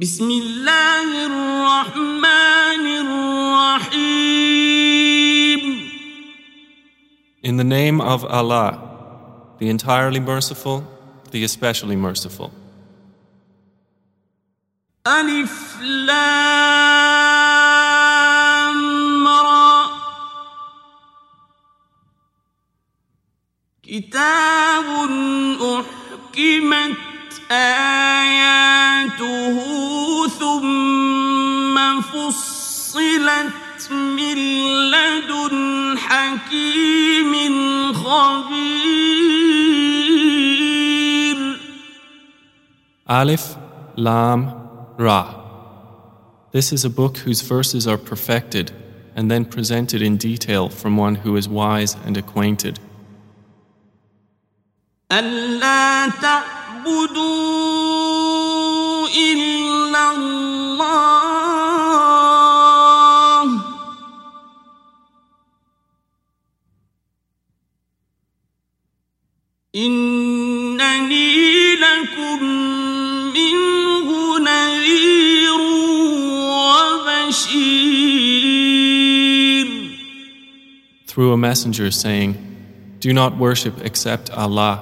بسم الله الرحمن الرحيم In the name of Allah, the entirely merciful, the especially merciful. ألف لام را كتاب أحكمت آياته ثم فصلت من لدن حكيم خبير Alif, Lam, Ra. This is a book whose verses are perfected and then presented in detail from one who is wise and acquainted. ألا تعبدوا إلا الله إنني لكم منه نذير وبشير Through a messenger saying, Do not worship except Allah.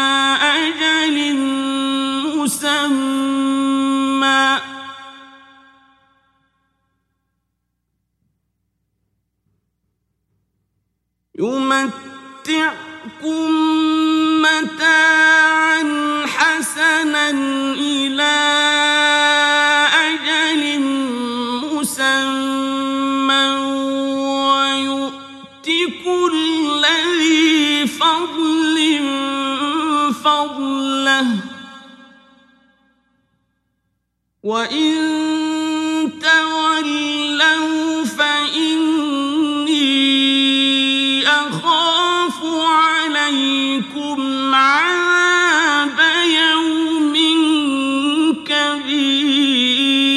يمتعكم متاعا حسنا إلى أجل مسمى ويؤت كل ذي فضل فضله. وإن تولوا عذاب يوم كبير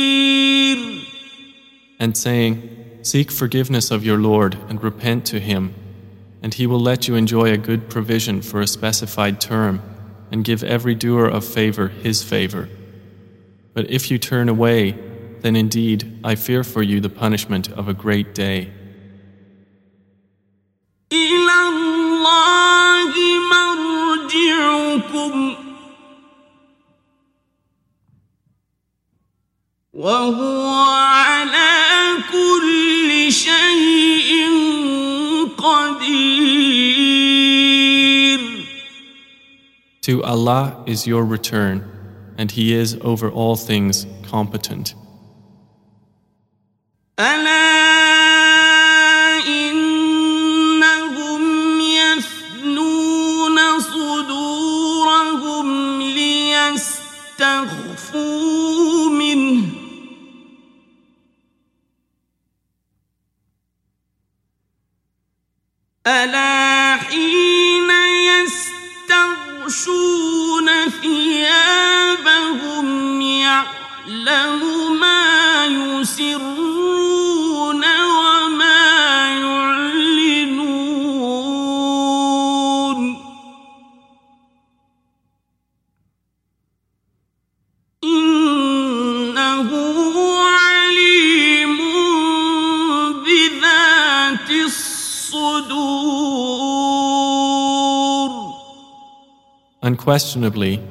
And saying, Seek forgiveness of your Lord and repent to him, and he will let you enjoy a good provision for a specified term and give every doer of favor his favor. But if you turn away, then indeed I fear for you the punishment of a great day. إلى الله مرجعكم وهو على كل شيء قدير To Allah is your return, and He is over all things competent. ألا ألا حين يستغشون ثيابهم يعلم Unquestionably,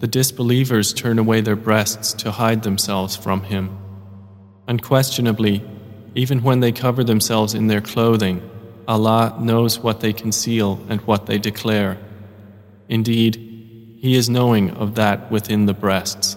the disbelievers turn away their breasts to hide themselves from Him. Unquestionably, even when they cover themselves in their clothing, Allah knows what they conceal and what they declare. Indeed, He is knowing of that within the breasts.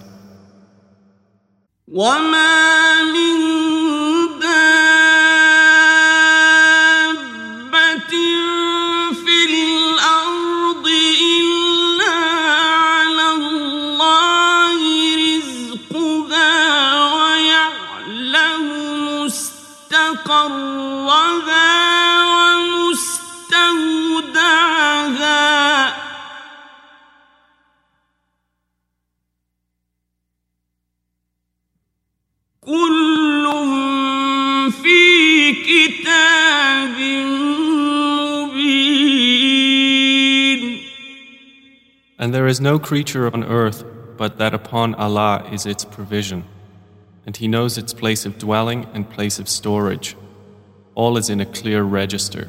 is no creature on earth but that upon Allah is its provision, and He knows its place of dwelling and place of storage. All is in a clear register.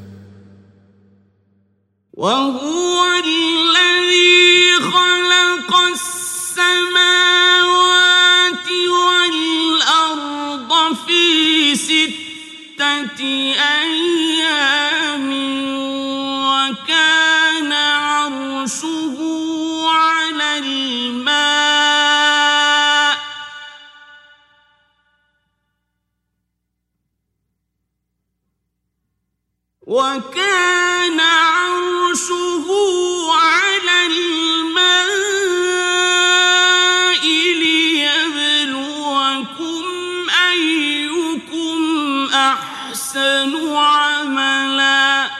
وهو الذي خلق السماوات والأرض في ستة أيام وكان عرشه وكان عرشه على الماء ليبلوكم أيكم أحسن عملا.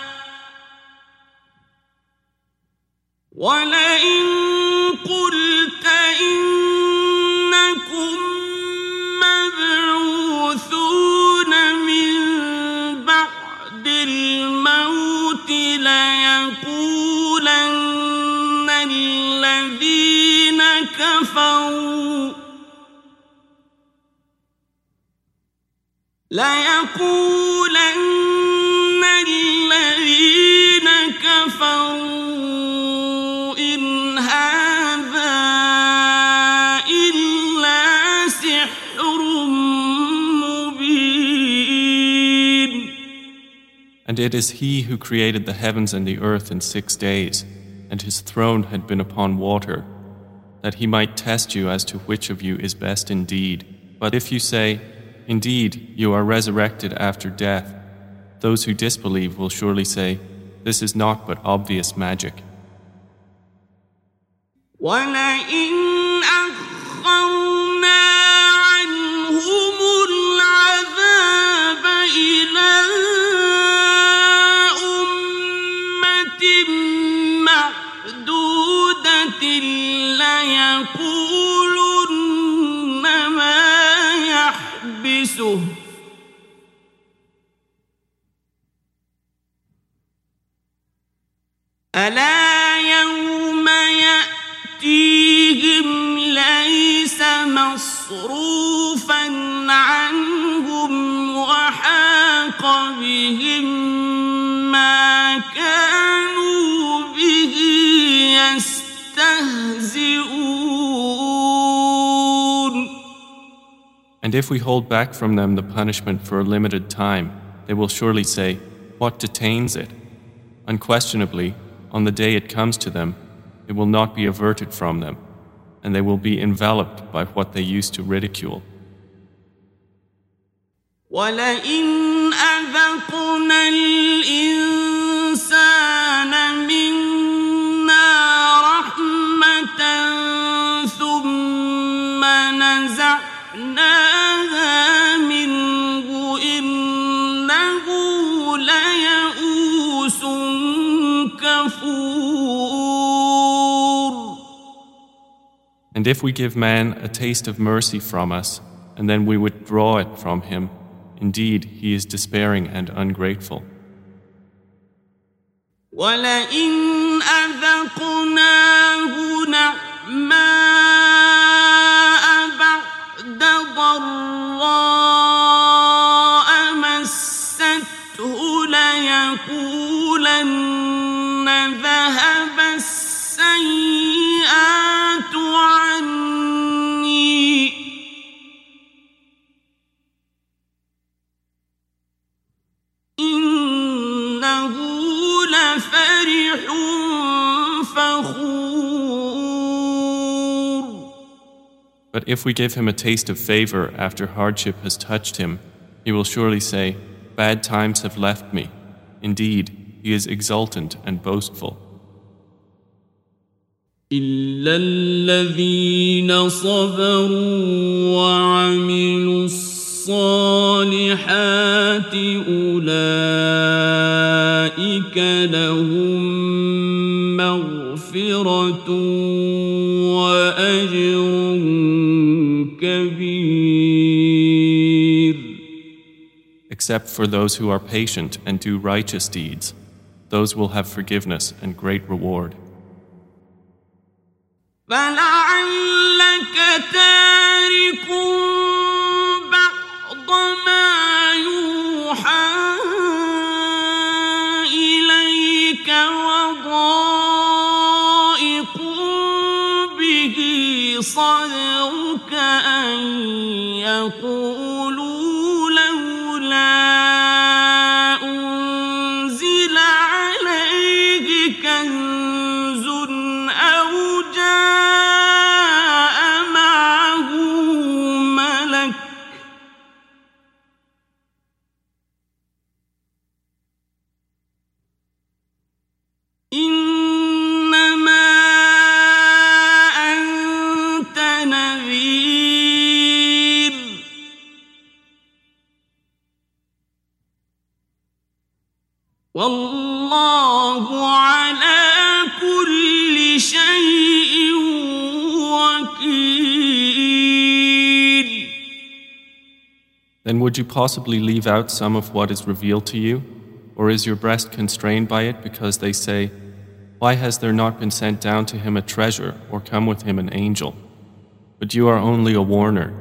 ولئن كفروا ليقولن الذين كفروا إن هذا إلا سحر مبين And it is He who created the heavens and the earth in six days, and His throne had been upon water, that He might test you as to which of you is best indeed. But if you say, Indeed, you are resurrected after death, those who disbelieve will surely say, This is not but obvious magic. ولئن أخرنا ألا يوم يأتيهم ليس مصروفا عنهم وحاق بهم ما كانوا به يستهزئون And if we hold back from them the punishment for a limited time, they will surely say, What detains it? Unquestionably, on the day it comes to them, it will not be averted from them, and they will be enveloped by what they used to ridicule. ولئن أذقنا الإنسان And if we give man a taste of mercy from us, and then we withdraw it from him, indeed he is despairing and ungrateful. ولئن أذقناه نعماء بعد ضراء But if we give him a taste of favor after hardship has touched him, he will surely say, Bad times have left me. Indeed, he is exultant and boastful. إلا الذين صبروا وعملوا الصالحات الصالحات أولئك لهم مغفرة كبير Except for those who are patient and do righteous deeds, those will have forgiveness and great reward. فلعلك تارك بعض ما يوحى إليك وضائق به صدرك أن يقول would you possibly leave out some of what is revealed to you? Or is your breast constrained by it because they say, Why has there not been sent down to him a treasure or come with him an angel? But you are only a warner,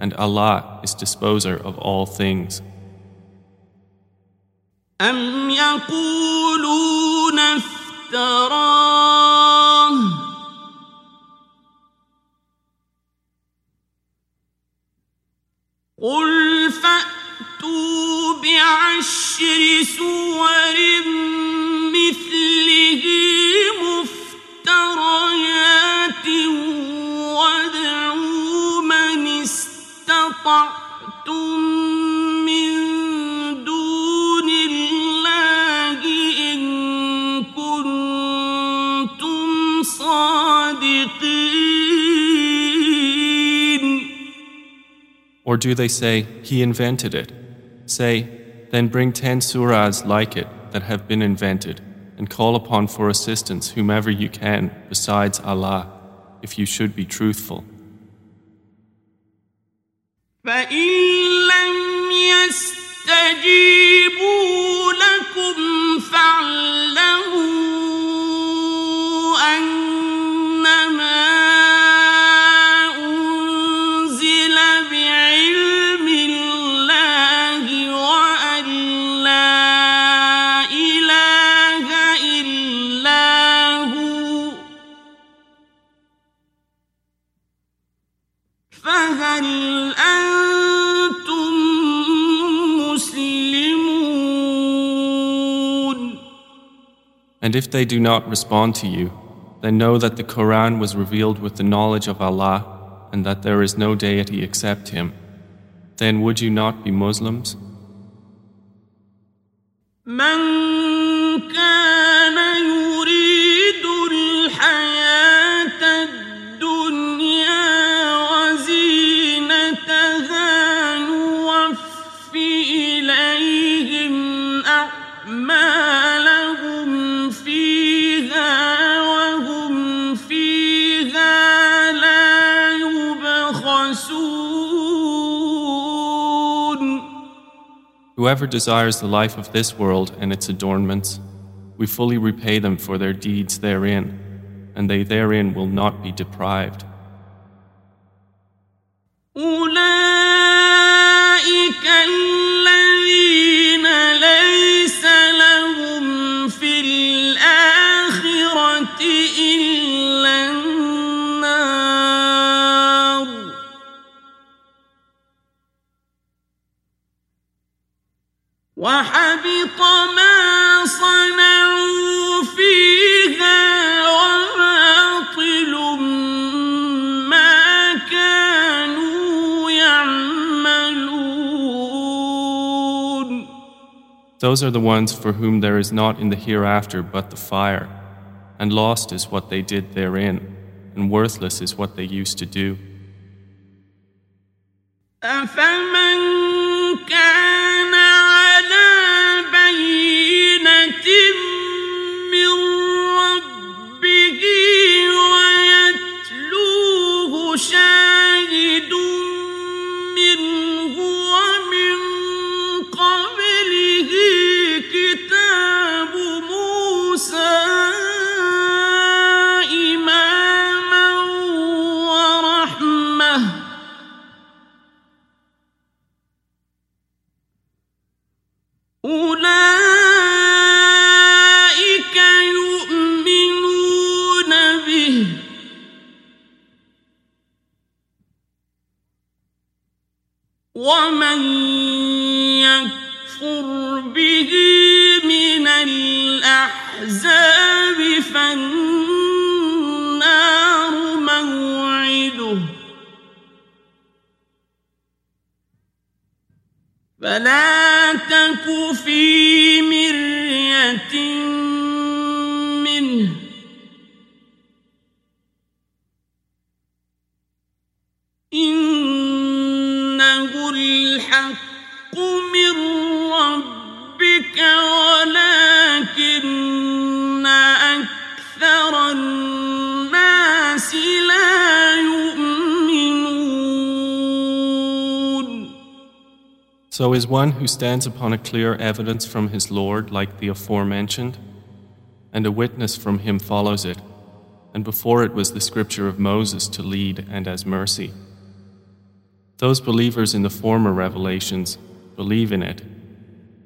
and Allah is disposer of all things. أم يقولون افتراه قل فأتوا بعشر سور مثله مفتريات وادعوا من استطعتم من دون الله إن كنتم صادقين Or do they say, He invented it? Say, Then bring ten surahs like it that have been invented, and call upon for assistance whomever you can besides Allah, if you should be truthful. فإن لم يستجيبوا And if they do not respond to you, then know that the Quran was revealed with the knowledge of Allah and that there is no deity except Him. Then would you not be Muslims? Whoever desires the life of this world and its adornments, we fully repay them for their deeds therein, and they therein will not be deprived. Those are the ones for whom there is not in the hereafter but the fire, and lost is what they did therein, and worthless is what they used to do. فلا تك في مرية So is one who stands upon a clear evidence from his Lord like the aforementioned, and a witness from him follows it, and before it was the scripture of Moses to lead and as mercy. Those believers in the former revelations believe in it,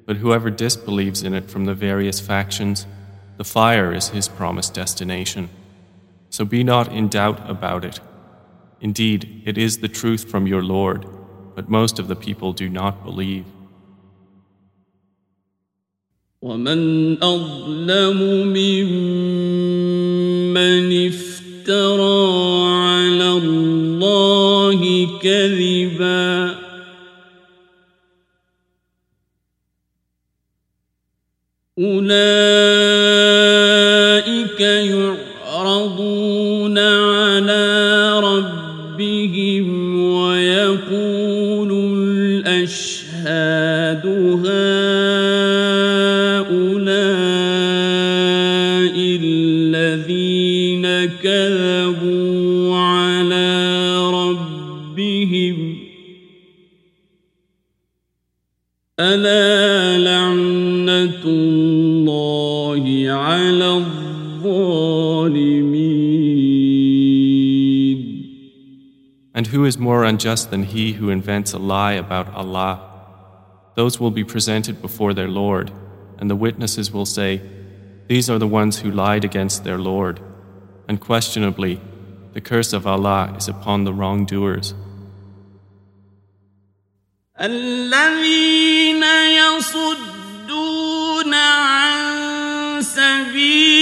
but whoever disbelieves in it from the various factions, the fire is his promised destination. So be not in doubt about it. Indeed, it is the truth from your Lord, but most of the people do not believe. ومن أظلم ممن افترى على الله كذبا أولئك unjust than he who invents a lie about Allah? Those will be presented before their Lord, and the witnesses will say, These are the ones who lied against their Lord. Unquestionably, the curse of Allah is upon the wrongdoers. الذين يصدون عن سبيل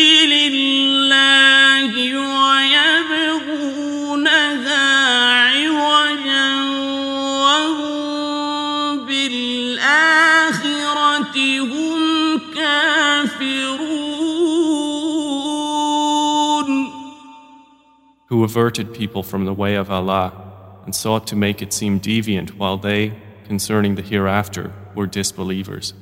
Averted people from the way of Allah and sought to make it seem deviant while they, concerning the hereafter, were disbelievers.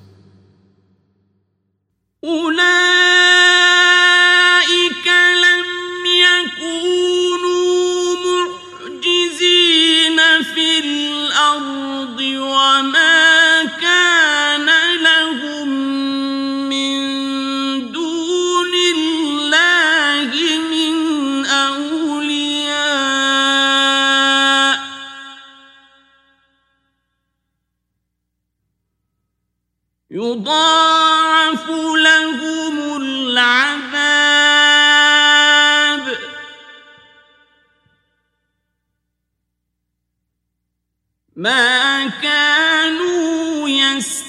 ما كانوا يستطيعون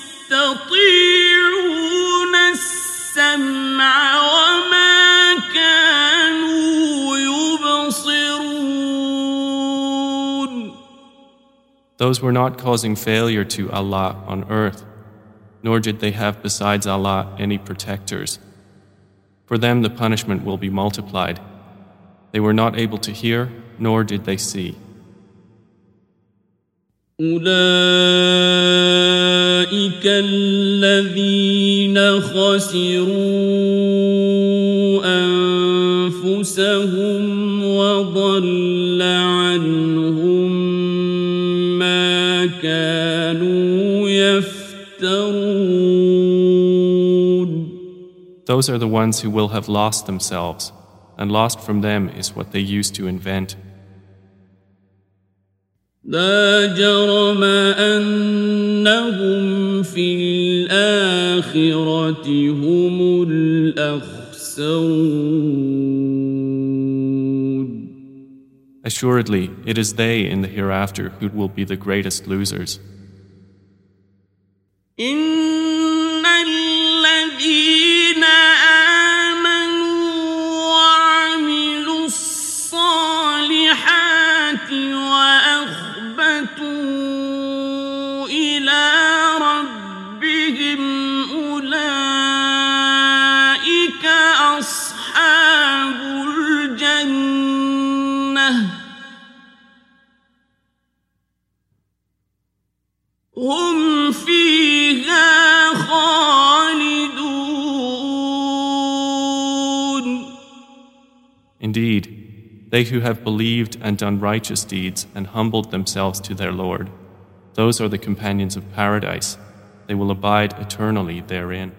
السمع وما كانوا يبصرون Those were not causing failure to Allah on earth, nor did they have besides Allah any protectors. For them the punishment will be multiplied. They were not able to hear, nor did they see. أولئك الذين خسروا أنفسهم وضل عنهم ما كانوا يفترون Those are the ones who will have lost themselves, and lost from them is what they used to invent. لا جرم أنهم في الآخرة هم الأخسرون Assuredly, it is they in the hereafter who will be the greatest losers. إن they who have believed and done righteous deeds and humbled themselves to their Lord, those are the companions of paradise. They will abide eternally therein.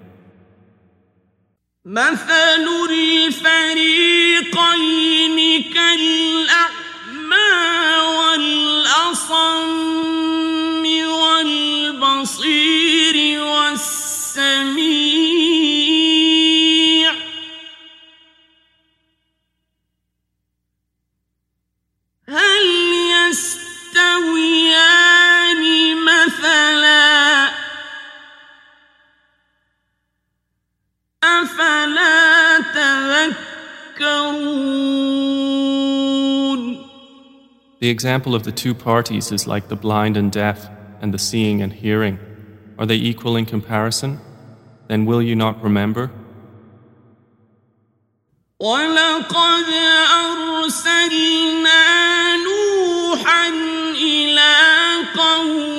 مثل الفريقين كالأعمى والأصم The example of the two parties is like the blind and deaf, and the seeing and hearing. Are they equal in comparison? Then will you not remember? ولقد أرسلنا نوحا إلى قومه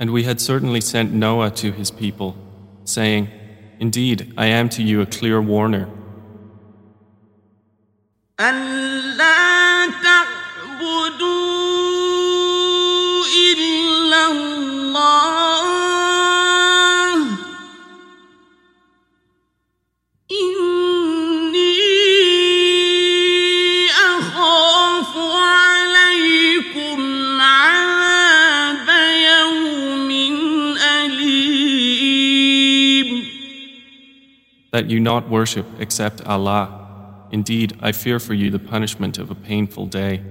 And we had certainly sent Noah to his people, saying, Indeed, I am to you a clear warner. Allah that you not worship except Allah. Indeed, I fear for you the punishment of a painful day.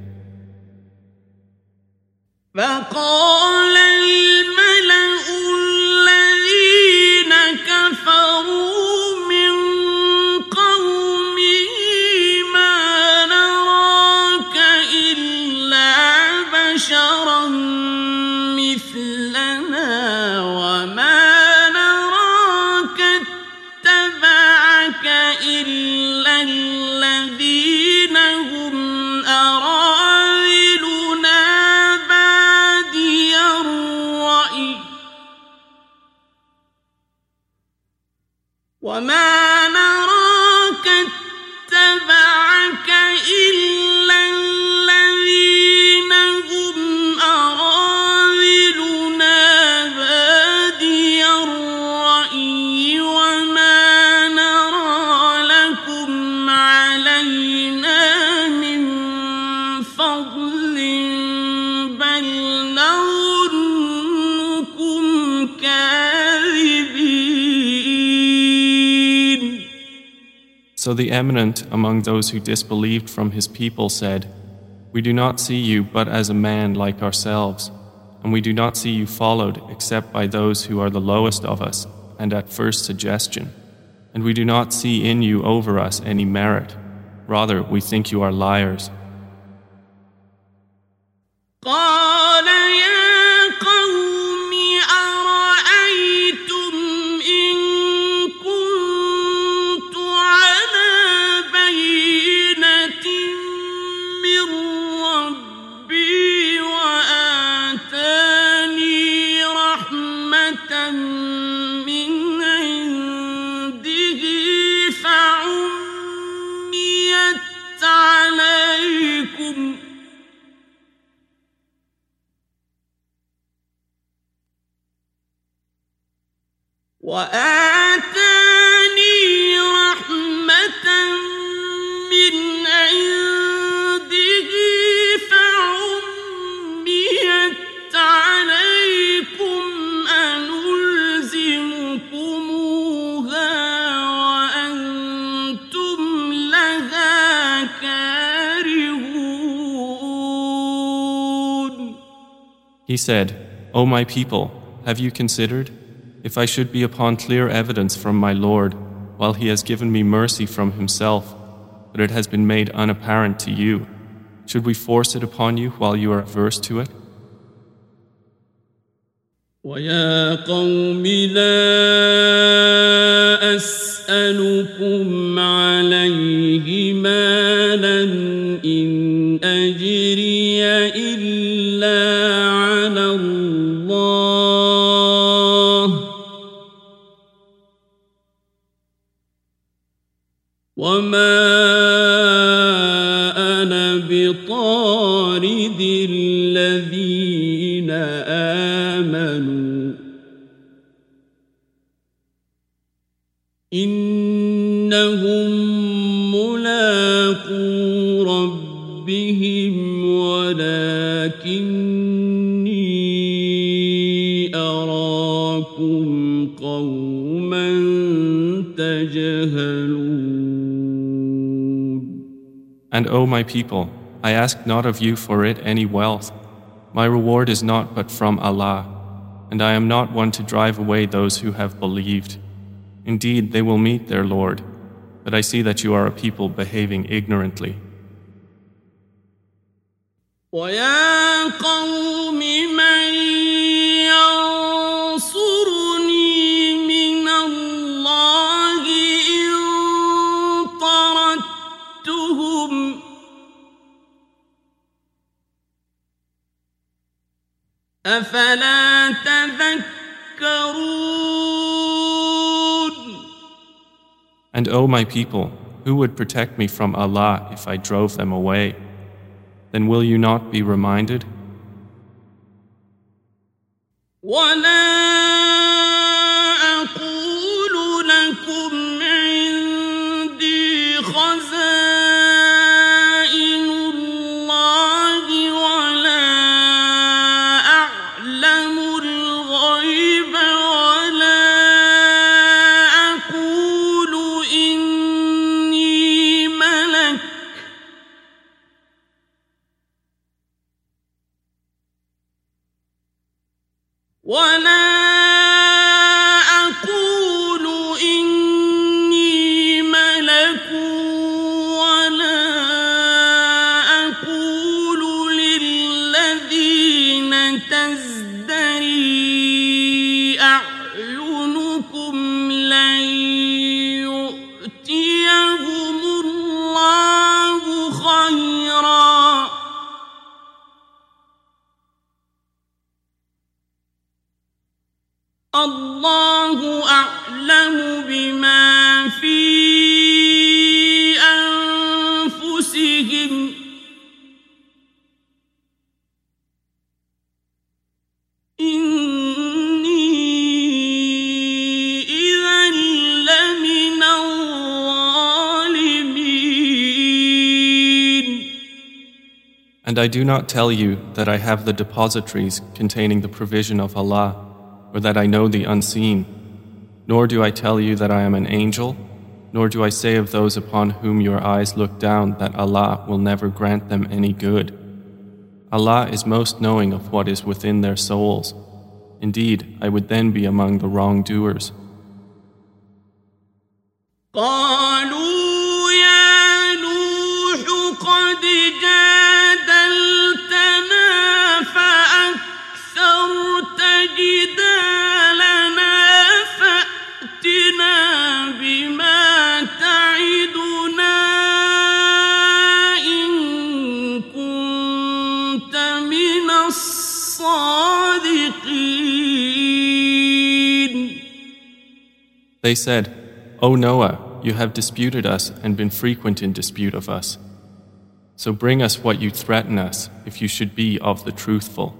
إلا So the eminent among those who disbelieved from his people said, We do not see you but as a man like ourselves, and we do not see you followed except by those who are the lowest of us and at first suggestion. And we do not see in you over us any merit. Rather, we think you are liars. وآتاني رحمة من عنده فعميت عليكم أنلزمكموها وأنتم لها كارهون He said, O my people, have you considered? If I should be upon clear evidence from my Lord, while He has given me mercy from Himself, but it has been made unapparent to you, should we force it upon you while you are averse to it? ويا قوم لا أسألكم عليه وما O my people, I ask not of you for it any wealth. My reward is not but from Allah, and I am not one to drive away those who have believed. Indeed, they will meet their Lord, but I see that you are a people behaving ignorantly. ويا قوم من أفلا تذكرون And O my people, who would protect me from Allah if I drove them away? Then will you not be reminded? ولا And I do not tell you that I have the depositories containing the provision of Allah, or that I know the unseen. Nor do I tell you that I am an angel, nor do I say of those upon whom your eyes look down that Allah will never grant them any good. Allah is most knowing of what is within their souls. Indeed, I would then be among the wrongdoers. قالوا يا نوح قد They said, O Noah, you have disputed us and been frequent in dispute of us. So bring us what you threaten us if you should be of the truthful.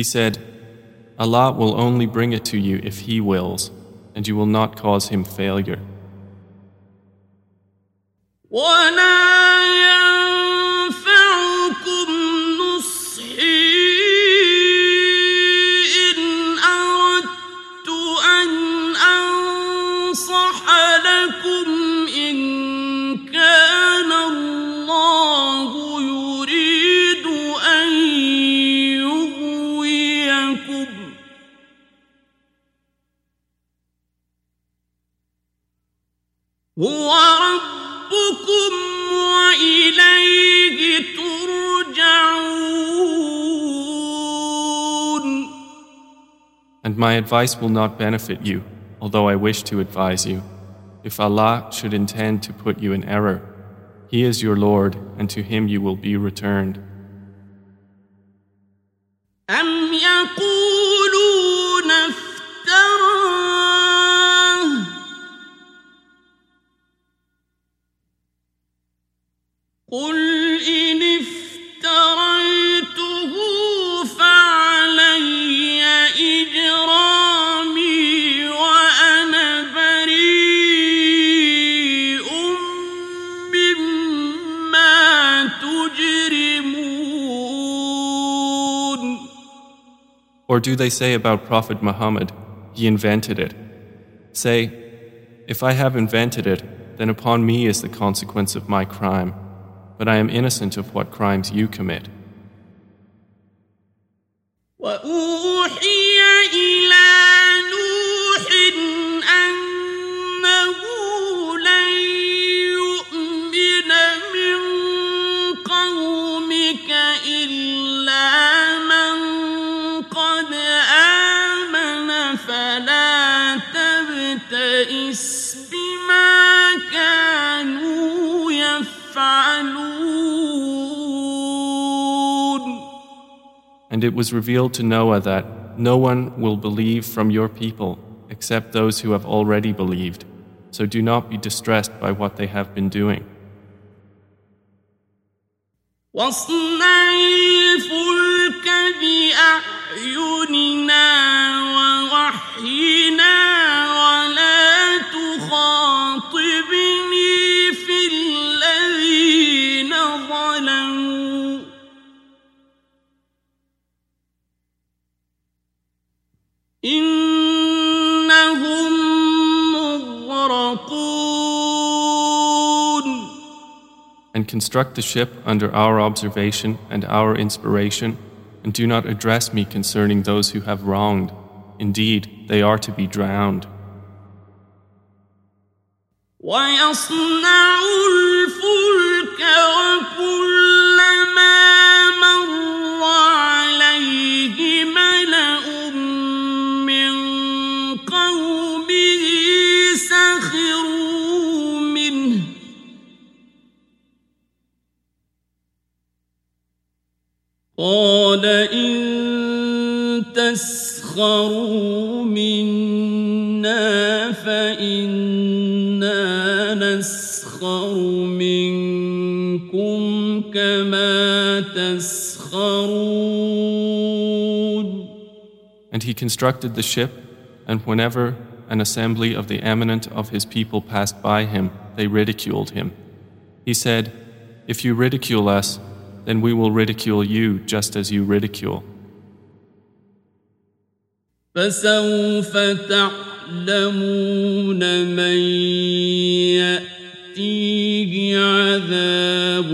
He said, Allah will only bring it to you if He wills, and you will not cause Him failure. Advice will not benefit you, although I wish to advise you. If Allah should intend to put you in error, He is your Lord, and to Him you will be returned. Do they say about Prophet Muhammad, he invented it? Say, if I have invented it, then upon me is the consequence of my crime, but I am innocent of what crimes you commit. it was revealed to Noah that no one will believe from your people except those who have already believed. So do not be distressed by what they have been doing. واصنع الفلك بأعيننا construct the ship under our observation and our inspiration, and do not address me concerning those who have wronged. Indeed, they are to be drowned. ويصنع الفلك وكلما قال إن تسخروا منا فإنا نسخر منكم كما تسخرون And he constructed the ship, and whenever an assembly of the eminent of his people passed by him, they ridiculed him. He said, If you ridicule us, then we will ridicule you just as you ridicule. فسوف تعلمون من يأتيه عذاب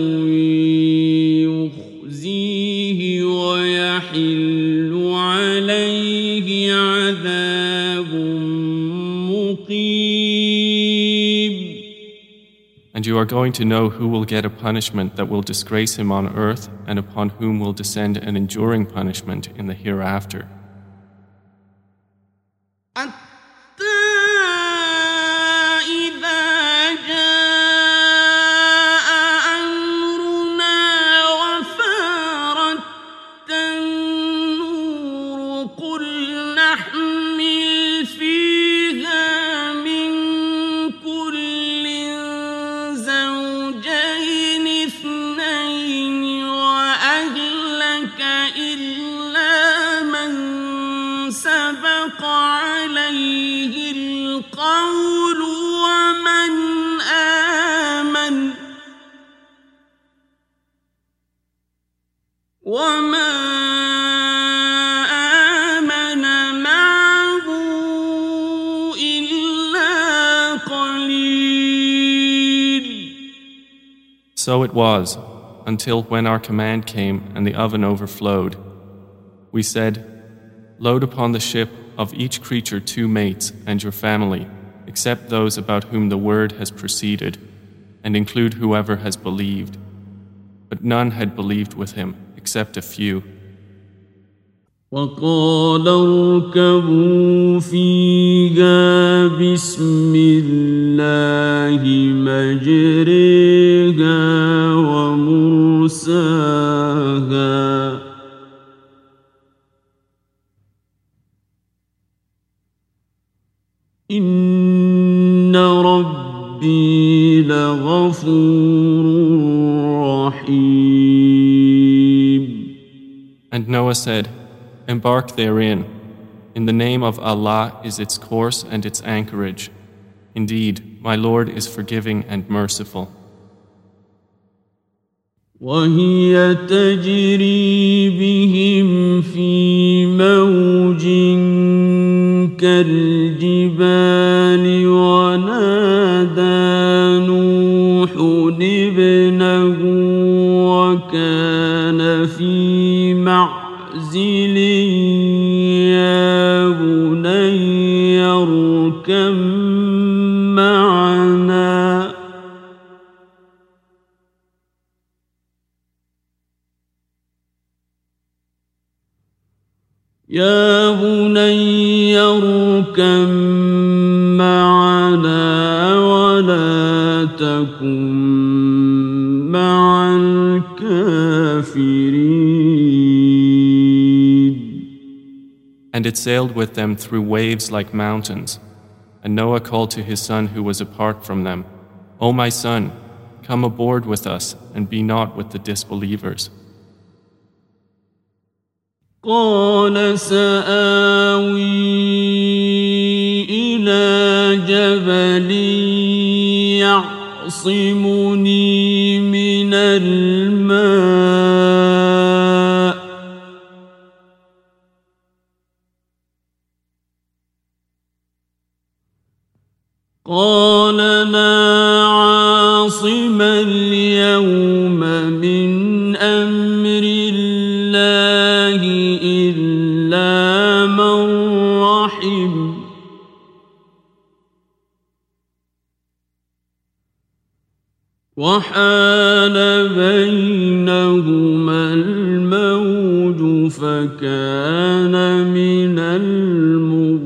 You are going to know who will get a punishment that will disgrace him on earth and upon whom will descend an enduring punishment in the hereafter. So it was, until when our command came and the oven overflowed. We said, Load upon the ship of each creature two mates and your family, except those about whom the word has proceeded, and include whoever has believed. But none had believed with him, except a few. وقال اركبوا فيها بسم الله مجريها ومرساها إن ربي لغفور رحيم And Noah said, Embark therein. In the name of Allah is its course and its anchorage. Indeed, my Lord is forgiving and merciful. وهي تجري بهم في موج كالجبال ونادى نوح ابنه وكان في معزل يا بني اركب معنا ولا تكن مع الكافرين And it sailed with them through waves like mountains. And Noah called to his son who was apart from them, O my son, come aboard with us and be not with the disbelievers. قال سآوي إلى جبل يعصمني من الماء. قال وحال بينهما الموج فكان من المغرقين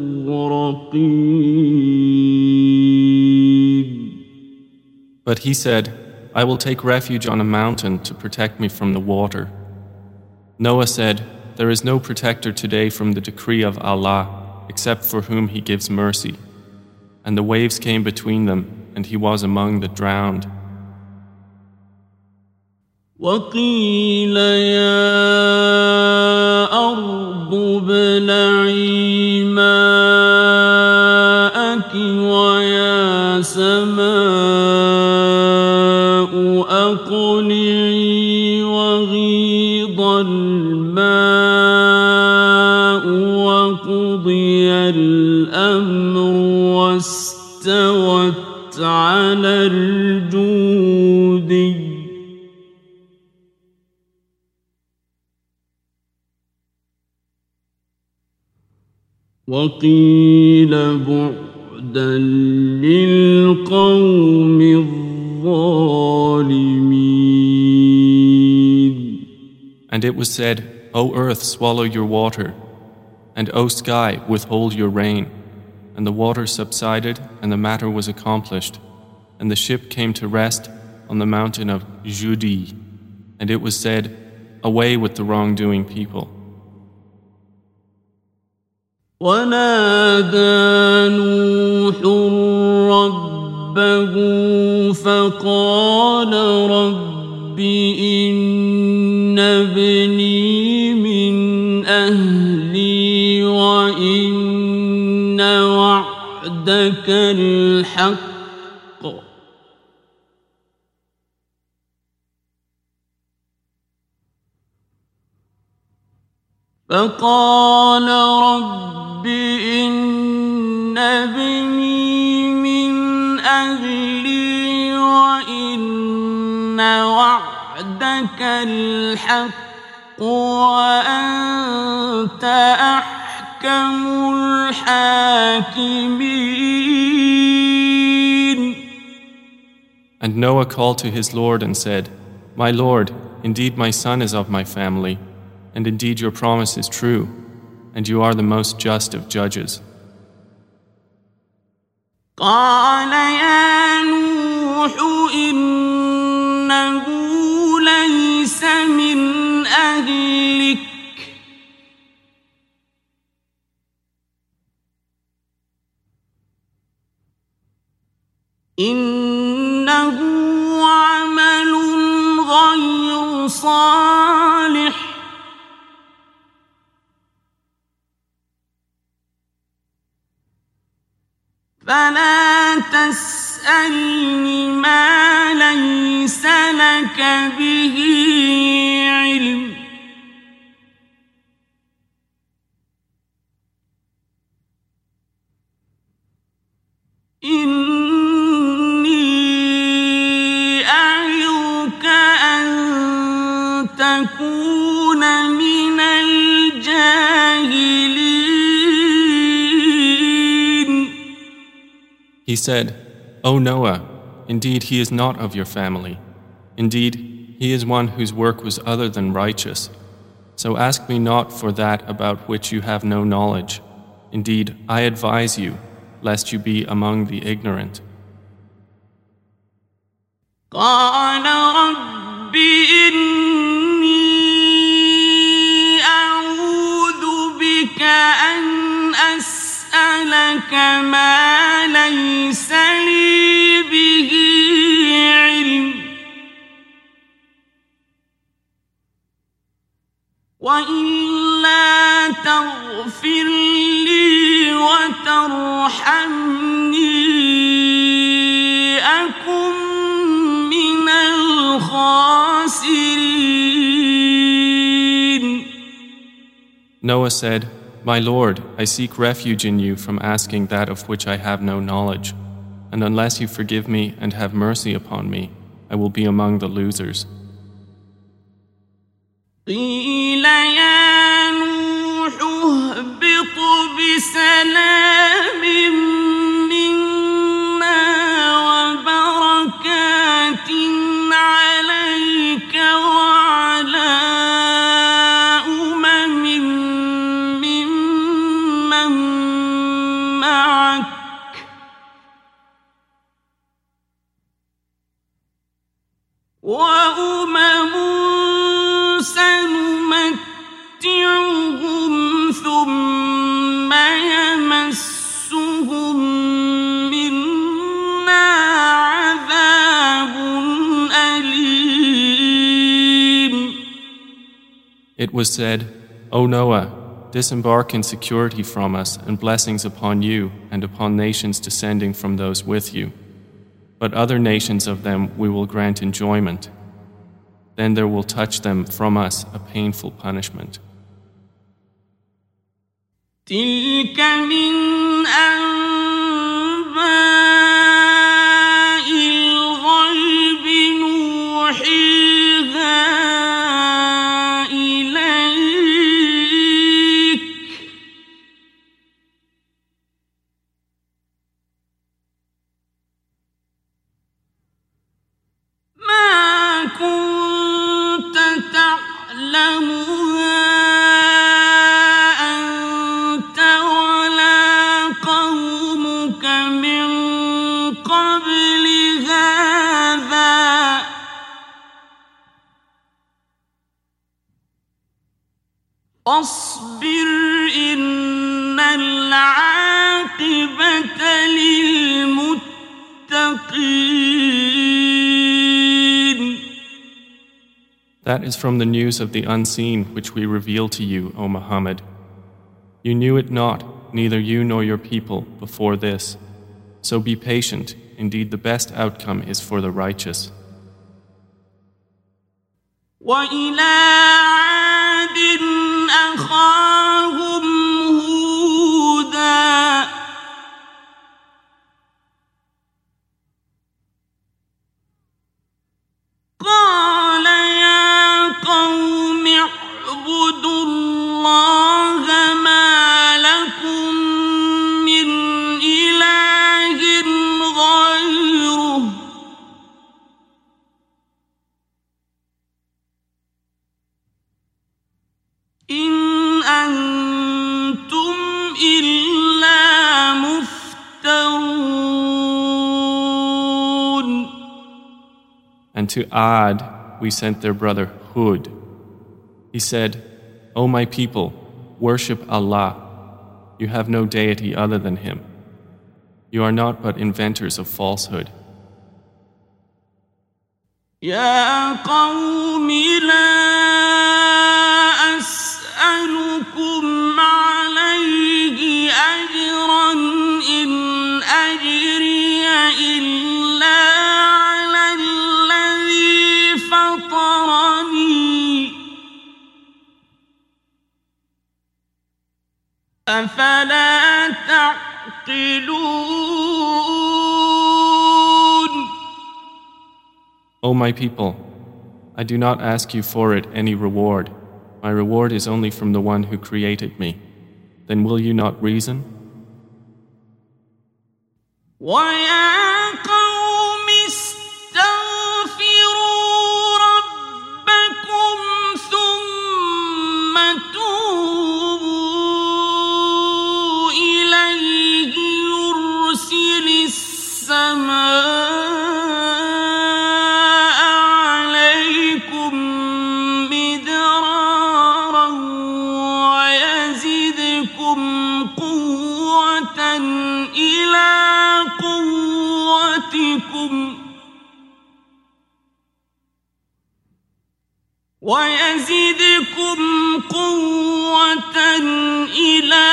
But he said, I will take refuge on a mountain to protect me from the water. Noah said, There is no protector today from the decree of Allah, except for whom He gives mercy. And the waves came between them, and he was among the drowned. وقيل يا أرض ابلعي ماءك ويا سماء أقلعي وغيض الماء وقضي الأمر واستوت على الجودي وقيل بعدا للقوم الظالمين And it was said, O earth, swallow your water, and O sky, withhold your rain. And the water subsided, and the matter was accomplished. And the ship came to rest on the mountain of Judi. And it was said, Away with the wrongdoing people. ونادى نوح ربه فقال رب إن ابني من أهلي وإن وعدك الحق. فقال رب إن ابني من أهلي وإن وعدك الحق وأنت أحكم الحاكمين And Noah called to his Lord and said, My Lord, indeed my son is of my family. and indeed your promise is true, and you are the most just of judges. قال يا نوح إنه ليس من أهلك إنه عمل غير صالح فلا تسألني ما ليس لك به علم. إني أن تكون من الجاهلين. He said, O Noah, indeed he is not of your family. Indeed, he is one whose work was other than righteous. So ask me not for that about which you have no knowledge. Indeed, I advise you, lest you be among the ignorant. قال رب إني أسألك ما ليس لي به علم. وإلا تغفر لي وترحمني أكن من الخاسرين. Noah said, My Lord, I seek refuge in you from asking that of which I have no knowledge. And unless you forgive me and have mercy upon me, I will be among the losers. was said, O Noah, disembark in security from us and blessings upon you and upon nations descending from those with you. But other nations of them we will grant enjoyment. Then there will touch them from us a painful punishment. تلك من أنباء That is from the news of the unseen which we reveal to you, O Muhammad. You knew it not, neither you nor your people, before this, So be patient, indeed, the best outcome is for the righteous. وإلى عاد أخاهم to Ad we sent their brother Hud. He said, O my people, worship Allah. You have no deity other than Him. You are not but inventors of falsehood. يا قوم لا أفلا تعقلون O my people, I do not ask you for it any reward. My reward is only from the one who created me. Then will you not reason? ويا ويزدكم قوة إلى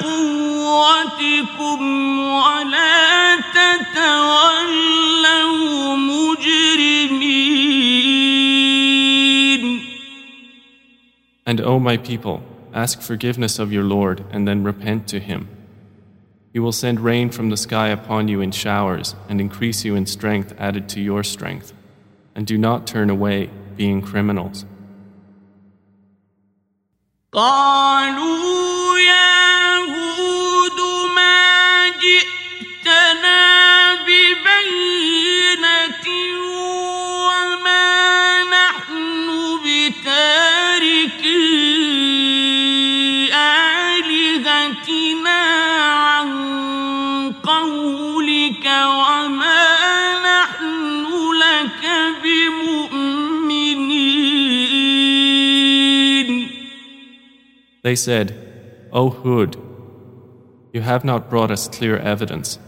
قوتكم ولا تتولوا مجرمين And O my people, ask forgiveness of your Lord and then repent to Him. He will send rain from the sky upon you in showers and increase you in strength added to your strength. And do not turn away, being criminals. They said, O Hud, you have not brought us clear evidence,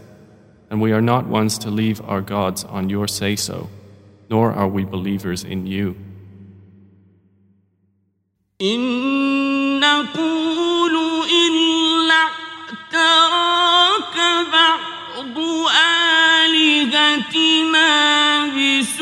and we are not ones to leave our gods on your say so, nor are we believers in you. إن نقول إلا اعتراك بعض آلهتنا بسوء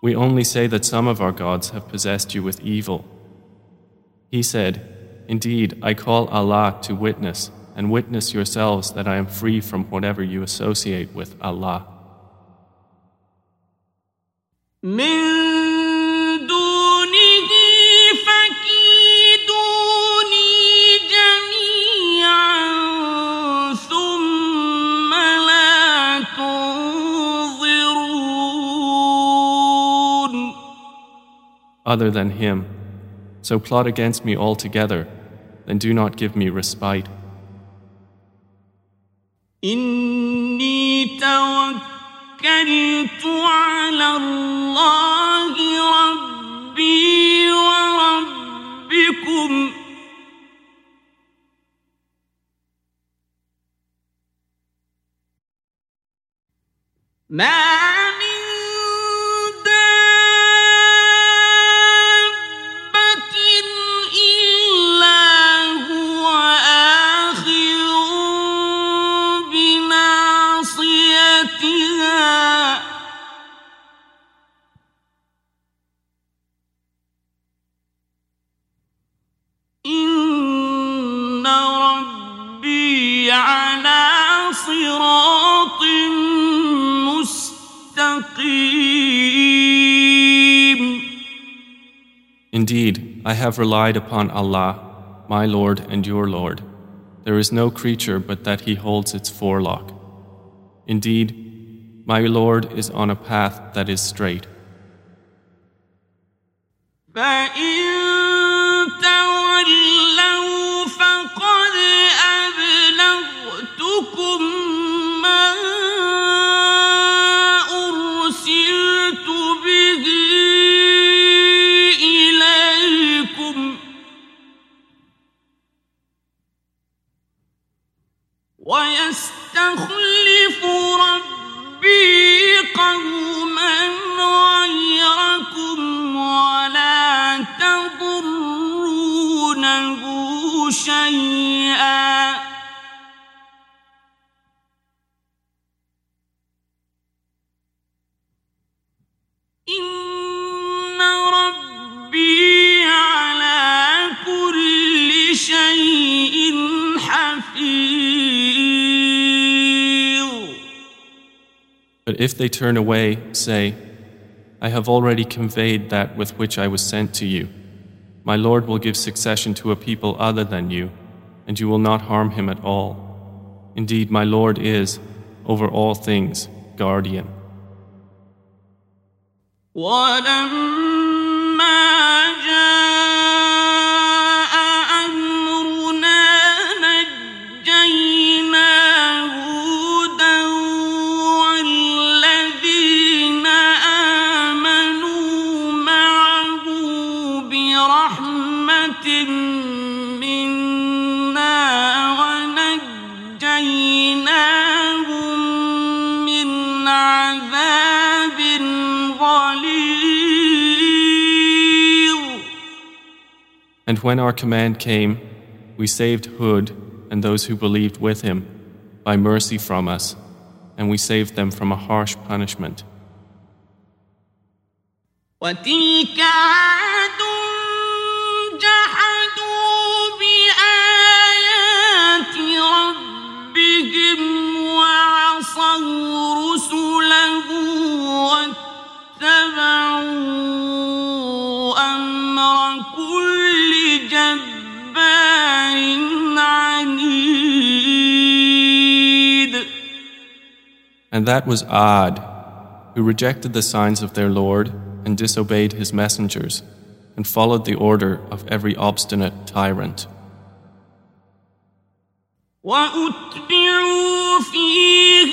We only say that some of our gods have possessed you with evil. He said, Indeed, I call Allah to witness, and witness yourselves that I am free from whatever you associate with Allah. Other than Him. So plot against me altogether, then do not give me respite. إن توكلت على الله ربي وربكم ما من Indeed, I have relied upon Allah, my Lord and your Lord. There is no creature but that He holds its forelock. Indeed, my Lord is on a path that is straight. If they turn away, say, I have already conveyed that with which I was sent to you. My Lord will give succession to a people other than you, and you will not harm him at all. Indeed, my Lord is, over all things, guardian. And when our command came, we saved Hud and those who believed with him by mercy from us, and we saved them from a harsh punishment. And that was Ad, who rejected the signs of their Lord and disobeyed his messengers, and followed the order of every obstinate tyrant. وأتبعوا في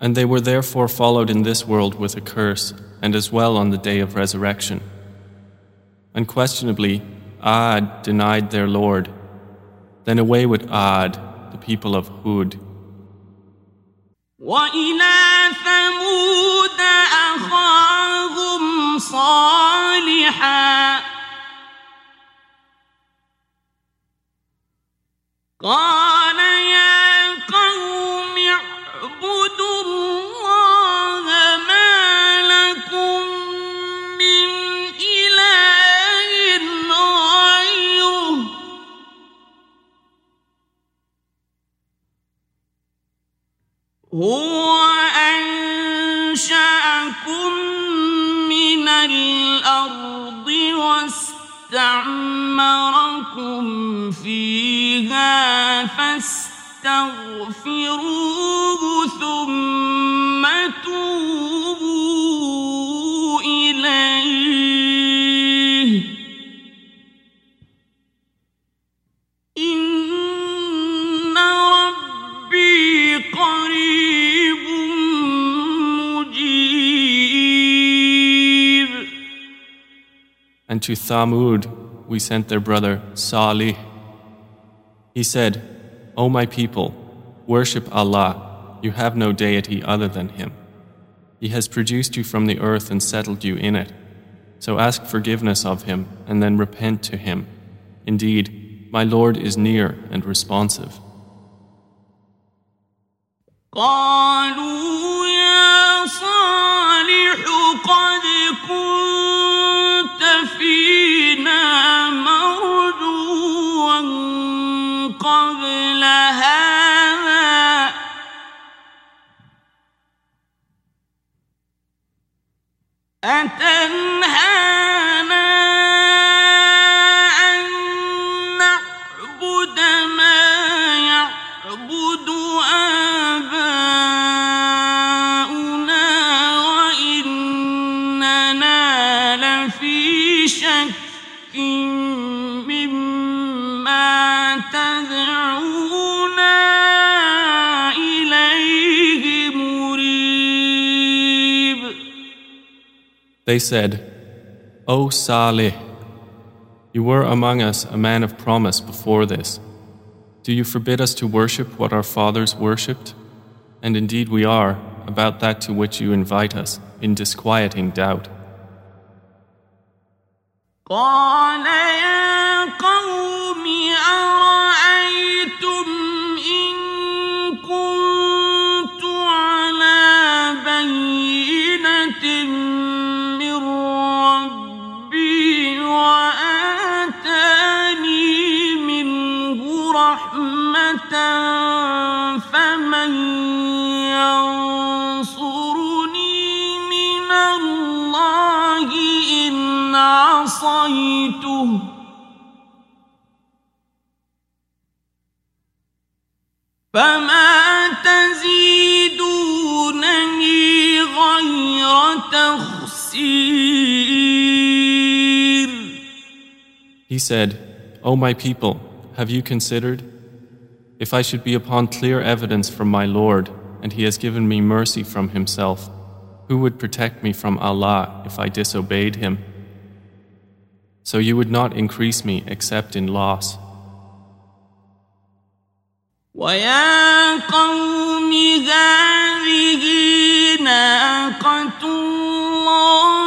And they were therefore followed in this world with a curse, and as well on the day of resurrection. Unquestionably, Ad denied their Lord. Then away with Ad, the people of Hud. وإلى ثمود أخاهم صالحا قال هو أنشأكم من الأرض واستعمركم فيها فاستغفروه ثم توبوا And to Thamud we sent their brother Salih. He said, O my people, worship Allah. You have no deity other than Him. He has produced you from the earth and settled you in it. So ask forgiveness of Him and then repent to Him. Indeed, my Lord is near and responsive. قالوا يا صالح قد كنت هذا. أتنهانا They said, O Salih, you were among us a man of promise before this. Do you forbid us to worship what our fathers worshipped? And indeed we are, about that to which you invite us, in disquieting doubt. قال يا قوم أرأيتم إن فمن ينصرني من الله إن عصيته فما تزيدونني غير تخسير He said, O my people, have you considered? If I should be upon clear evidence from my Lord, and He has given me mercy from Himself, who would protect me from Allah if I disobeyed Him? So you would not increase me except in loss. ويا قوم هذه ناقة الله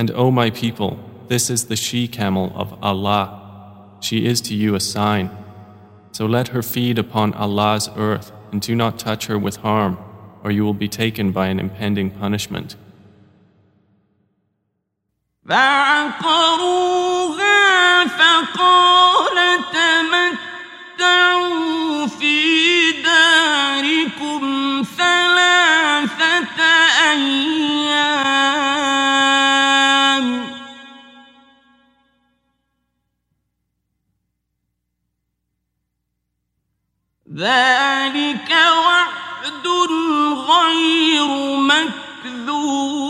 And O my people, this is the she camel of Allah. She is to you a sign. So let her feed upon Allah's earth and do not touch her with harm, or you will be taken by an impending punishment. فعقروها فقال تمتعوا في داركم ثلاثة أيام ذلك وعد غير مكذوب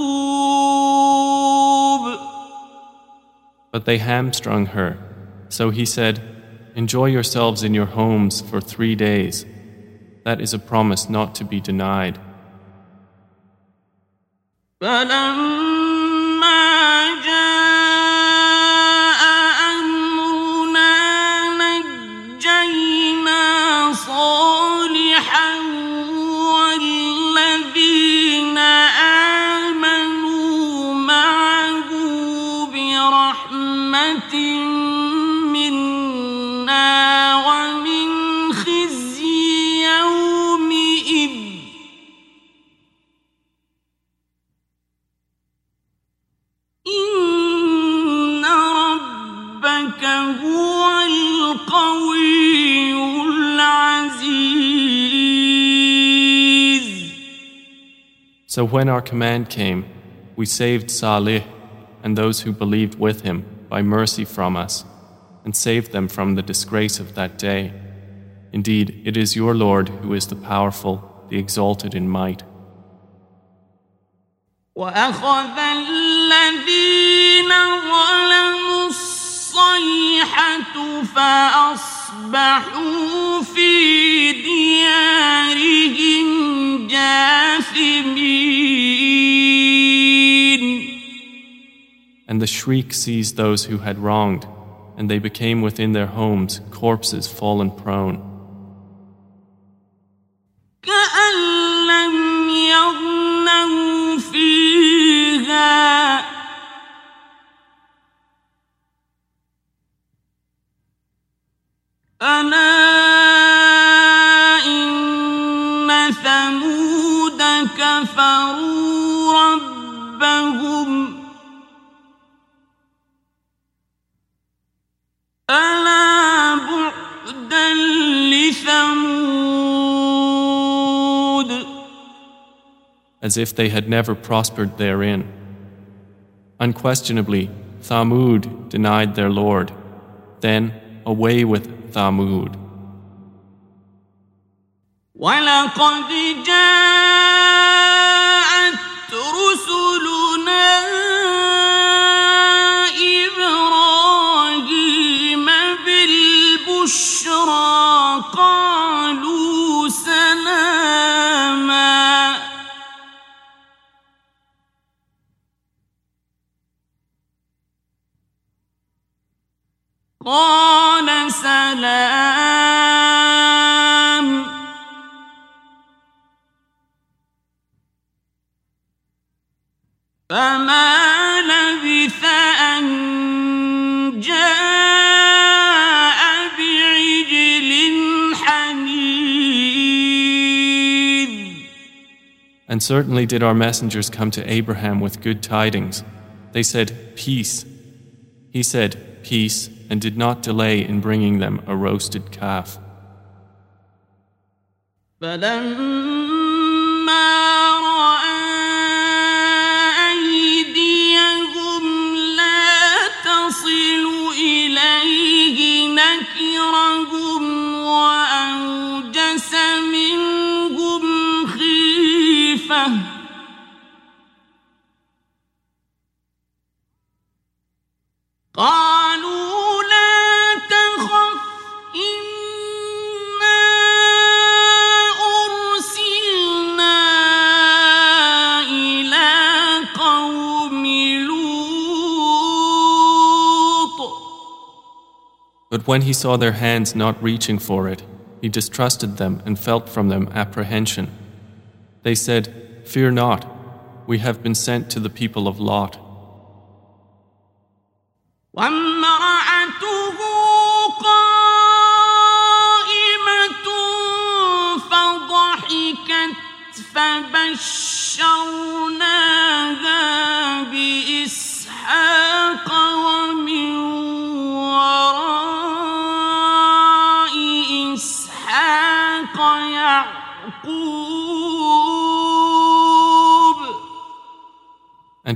But they hamstrung her. So he said, Enjoy yourselves in your homes for three days. That is a promise not to be denied. فلما So when our command came, we saved Salih and those who believed with him by mercy from us, and saved them from the disgrace of that day. Indeed, it is your Lord who is the powerful, the exalted in might. وأخذ الذين ظلموا الصيحة فأصبحوا في ديارهم جاثمين And the shriek seized those who had wronged, and they became within their homes corpses fallen prone. كأن ألا بعدا لثمود as if they had never prospered therein. Unquestionably, Thamud denied their Lord. Then, away with Thamud. ولقد جاءت رسلنا قال سلام فما لبث أن جاء بعجل حنيذ And certainly did our messengers come to Abraham with good tidings. They said, Peace. He said, Peace, and did not delay in bringing them a roasted calf. But when he saw their hands not reaching for it, he distrusted them and felt from them apprehension. They said, Fear not, we have been sent to the people of Lot.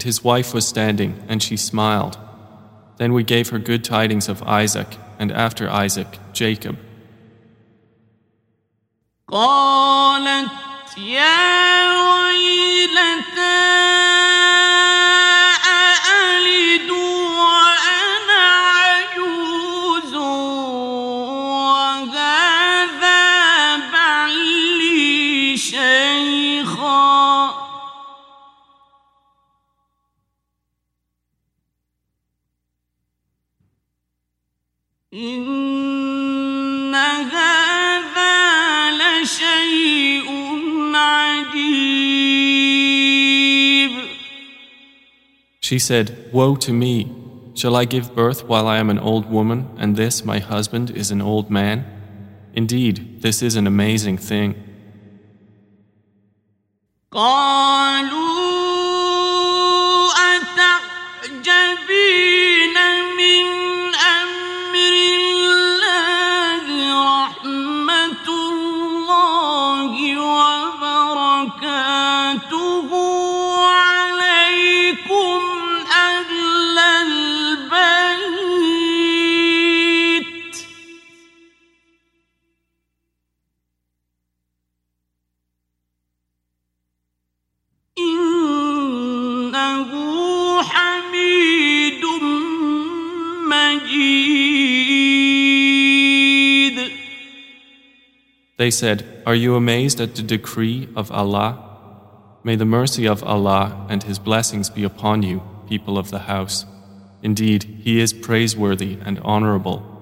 His wife was standing, and she smiled. Then we gave her good tidings of Isaac, and after Isaac, Jacob. She said, Woe to me! Shall I give birth while I am an old woman, and this, my husband, is an old man? Indeed, this is an amazing thing. They said, Are you amazed at the decree of Allah? May the mercy of Allah and His blessings be upon you, people of the house. Indeed, He is praiseworthy and honorable.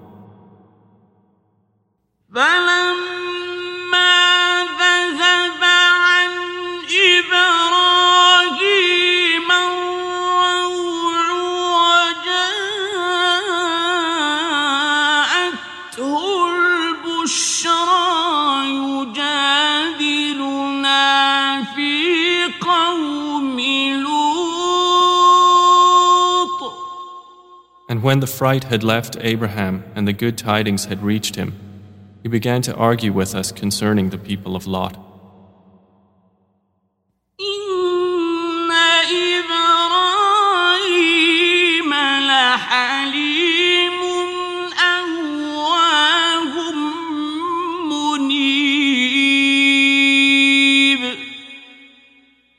fright had left Abraham and the good tidings had reached him, he began to argue with us concerning the people of Lot.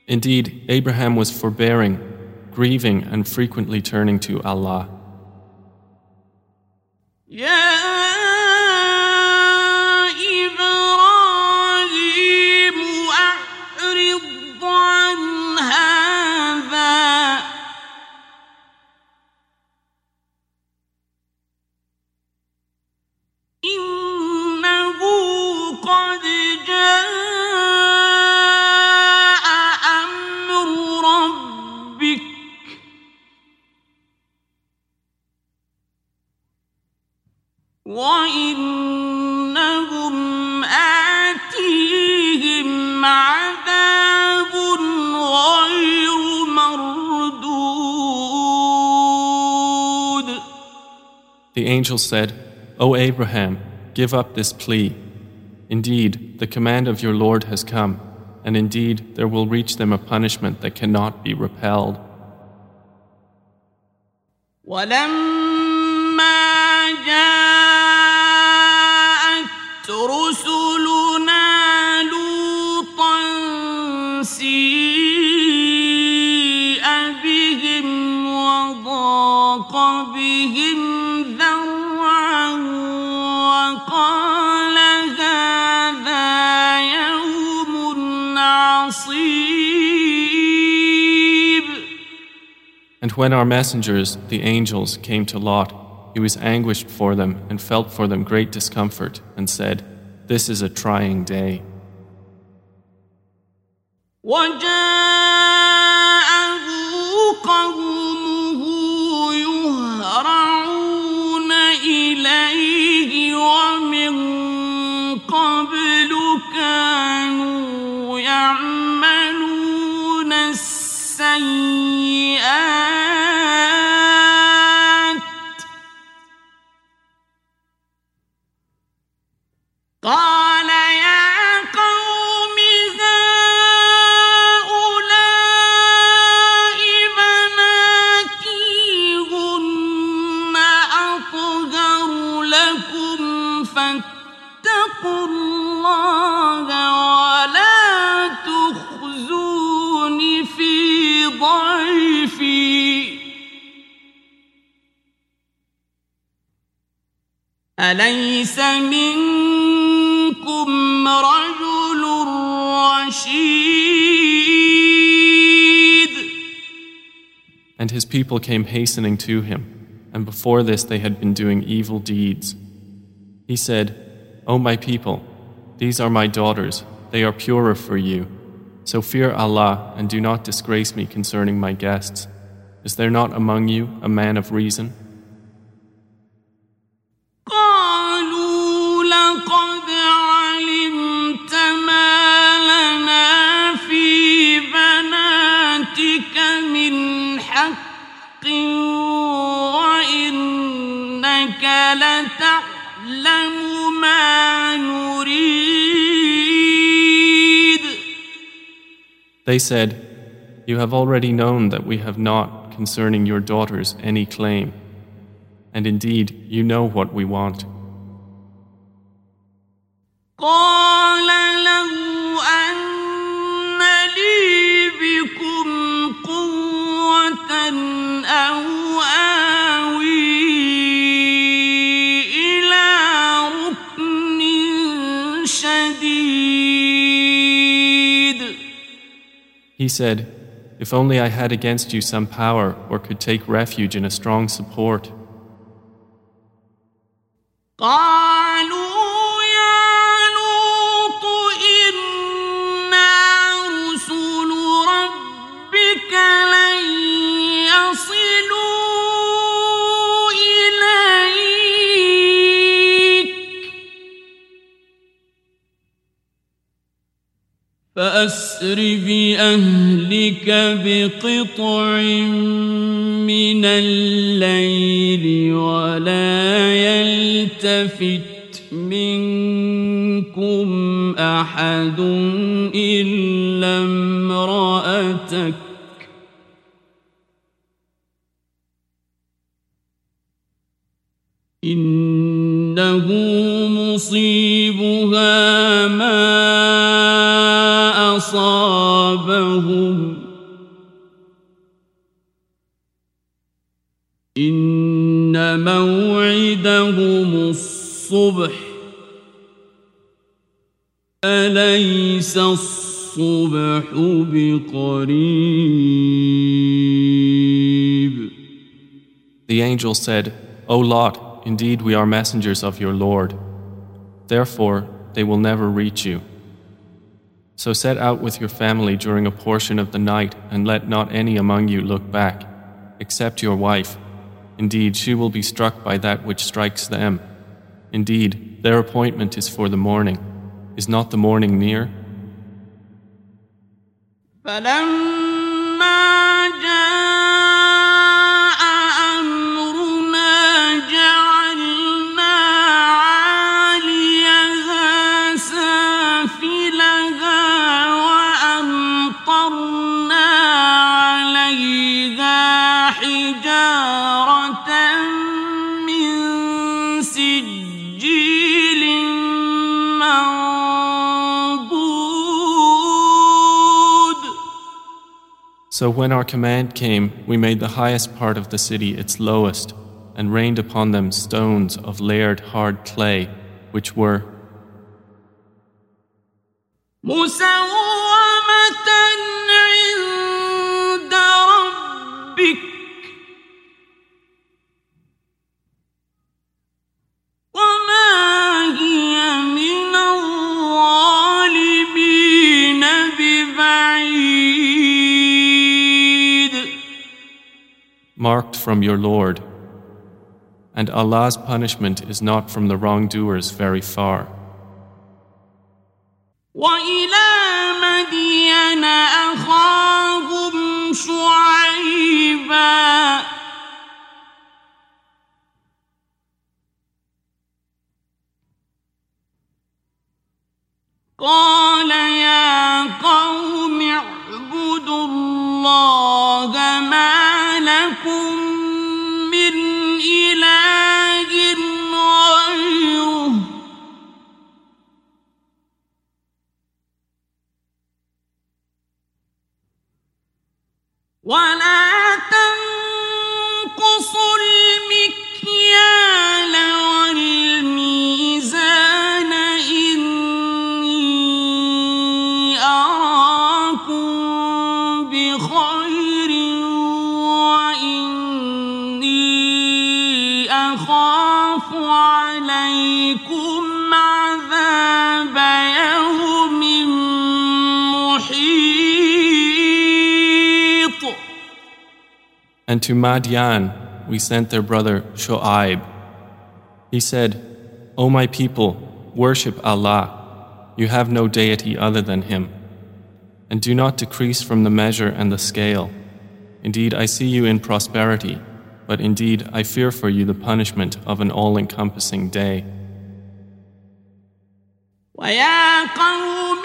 Indeed, Abraham was forbearing, grieving, and frequently turning to Allah. Yeah. said, O Abraham, give up this plea. Indeed, the command of your Lord has come, and indeed there will reach them a punishment that cannot be repelled. ولما جاءت when our messengers, the angels, came to Lot, he was anguished for them and felt for them great discomfort, and said, This is a trying day. وجاءه قومه قال يا قوم هؤلاء أطهر لكم فاتقوا الله ولا في أليس منكم رجل رشيد And his people came hastening to him, and before this they had been doing evil deeds. He said, O my people, these are my daughters, they are purer for you. So fear Allah and do not disgrace me concerning my guests. Is there not among you a man of reason? They said, You have already known that we have not concerning your daughters any claim. And indeed, you know what we want. He said, If only I had against you some power or could take refuge in a strong support. فأسر بأهلك بقطع من الليل ولا يلتفت منكم أحد إلا امرأتك. إنه مصيبها الصبح أليس الصبح بقريب The angel said, O Lot, indeed we are messengers of your Lord. Therefore, they will never reach you. So set out with your family during a portion of the night and let not any among you look back, except your wife. Indeed, she will be struck by that which strikes them. Indeed, their appointment is for the morning. Is not the morning near? فلما جاء So when our command came, we made the highest part of the city its lowest, and rained upon them stones of layered hard clay, which were marked from your Lord. And Allah's punishment is not from the wrongdoers very far. وإلى مدين أخاهم شعيبا قال يا قوم اعبدوا الله ولا And to Madian we sent their brother Shoaib. He said, O my people, worship Allah. You have no deity other than Him. And do not decrease from the measure and the scale. Indeed, I see you in prosperity, but indeed I fear for you the punishment of an all encompassing day. ويا قوم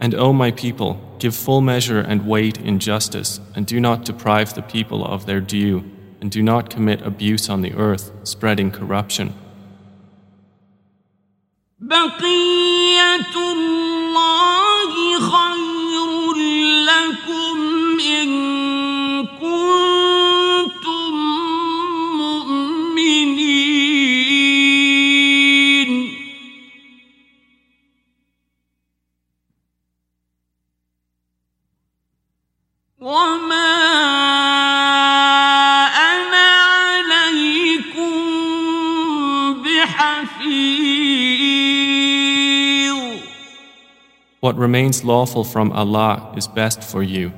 And O my people, give full measure and weight in justice, and do not deprive the people of their due, and do not commit abuse on the earth, spreading corruption. بقية الله خير. What remains lawful from Allah is best for you,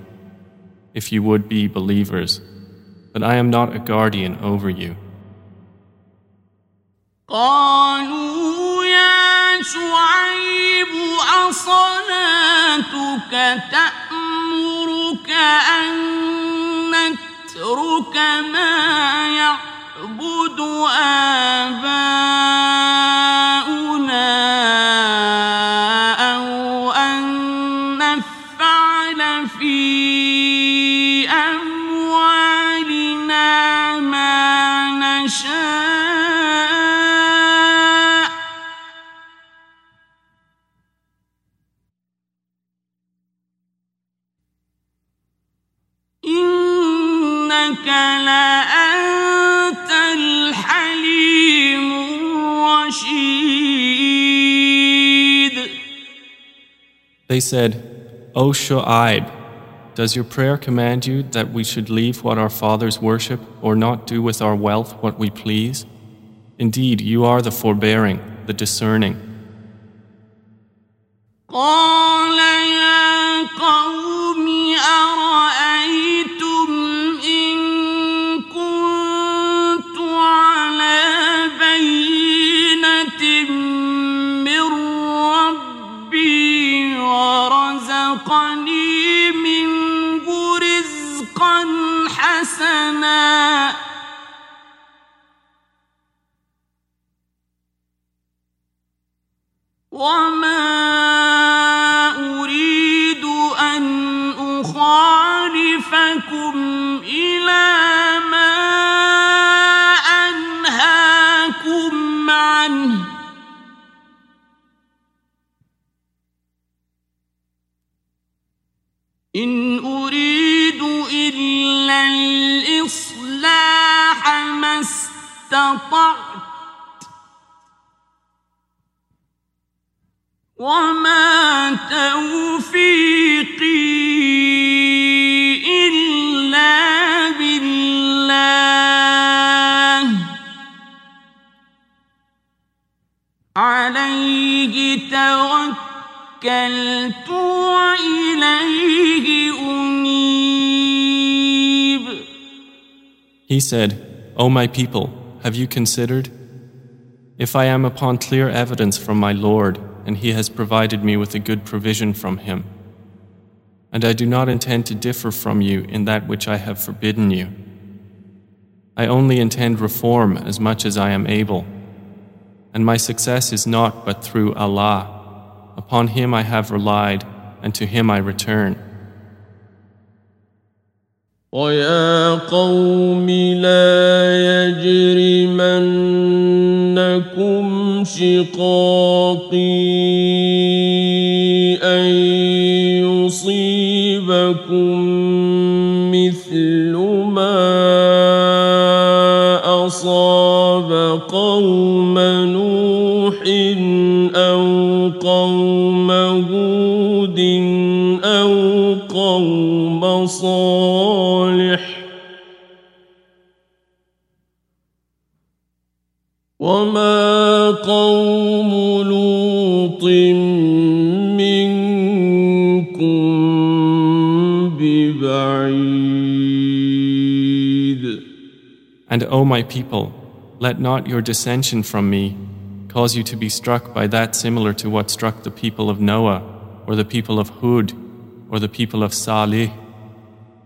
if you would be believers, but I am not a guardian over you. قالوا يا شعيب أصلاتك تأمرك أن نترك ما يعبد آباؤنا لأنت الحليم الرشيد They said, O Shu'aib, does your prayer command you that we should leave what our fathers worship or not do with our wealth what we please? Indeed, you are the forbearing, the discerning. one He said, O my people, have you considered? If I am upon clear evidence from my Lord, and He has provided me with a good provision from Him, and I do not intend to differ from you in that which I have forbidden you, I only intend reform as much as I am able, and my success is not but through Allah. Upon Him I have relied, and to Him I return. ويا قوم لا يجرمنكم شقاقي أن يصيبكم مثل ما أصاب قوم نوح أو قوم هود أو قوم صالح وما قوم لوط منكم ببعيد And O my people, let not your dissension from me cause you to be struck by that similar to what struck the people of Noah, or the people of Hud, or the people of Salih,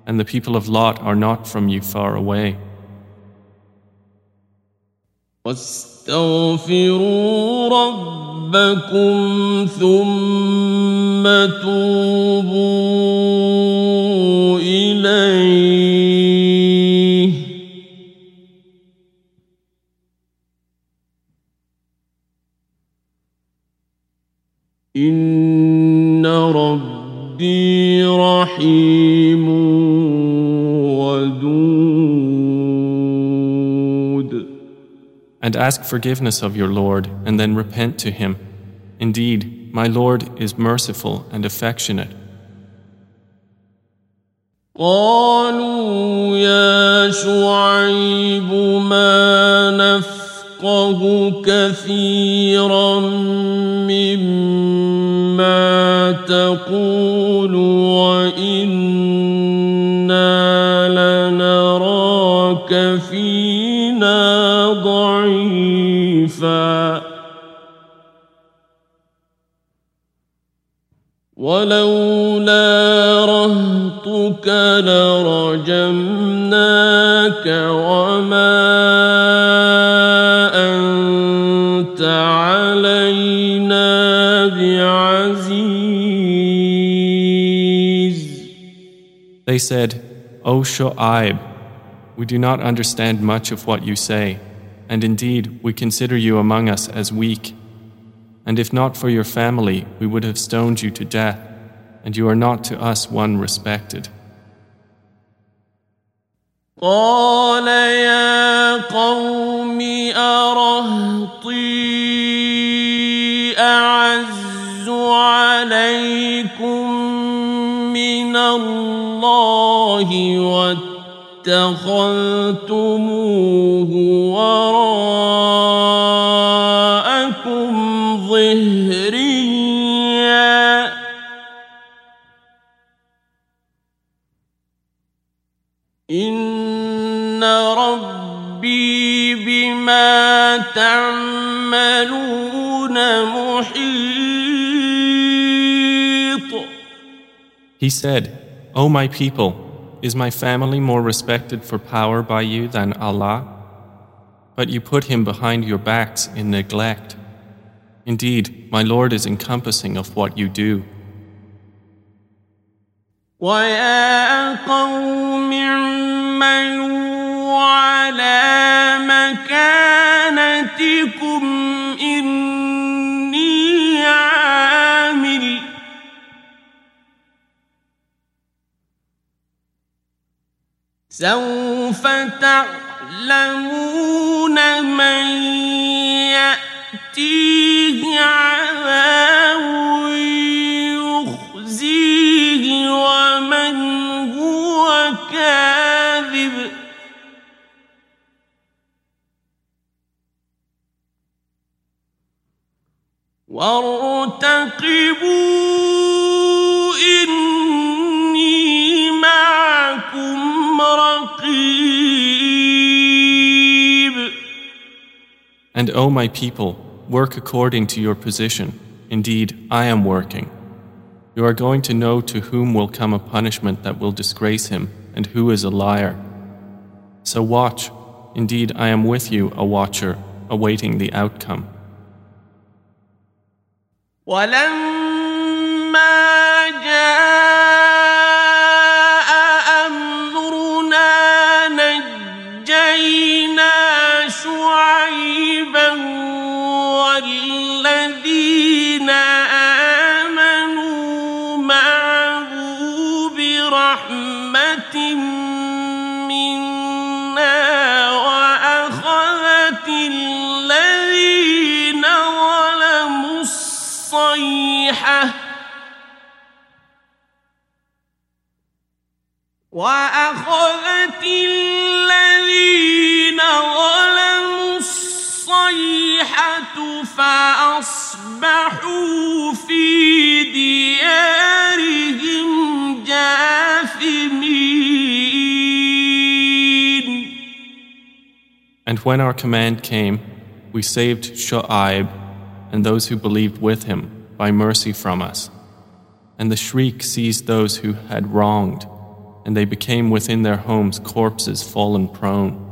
and the people of Lot are not from you far away. واستغفروا ربكم ربكم ثم توبوا إليه إن ask forgiveness of your Lord, and then repent to Him. Indeed, my Lord is merciful and affectionate. قالوا يا شعيب ما نفقه كثيرا مما تقول وإنا ولولا رهطك لرجمناك وما أنت علينا بعزيز They said, O Shu'aib, we do not understand much of what you say, and indeed we consider you among us as weak. And if not for your family, we would have stoned you to death, and you are not to us one respected. قال يا قوم أرهطي أعز عليكم من الله واتخذتموه وراءكم He said, O my people, is my family more respected for power by you than Allah? But you put him behind your backs in neglect. Indeed, my Lord is encompassing of what you do. ويا قوم اعملوا سوف تعلمون من يأتيه عذاب يخزيه ومن هو كاذب. وارتقبوا إني And O my people, work according to your position. Indeed, I am working. You are going to know to whom will come a punishment that will disgrace him and who is a liar. So watch. Indeed, I am with you, a watcher, awaiting the outcome. ولما جاء وأخذت الذين ظلموا الصيحة فأصبحوا في ديارهم جاثمين And when our command came, we saved Shu'aib and those who believed with him by mercy from us. And the shriek seized those who had wronged, and they became within their homes corpses fallen prone.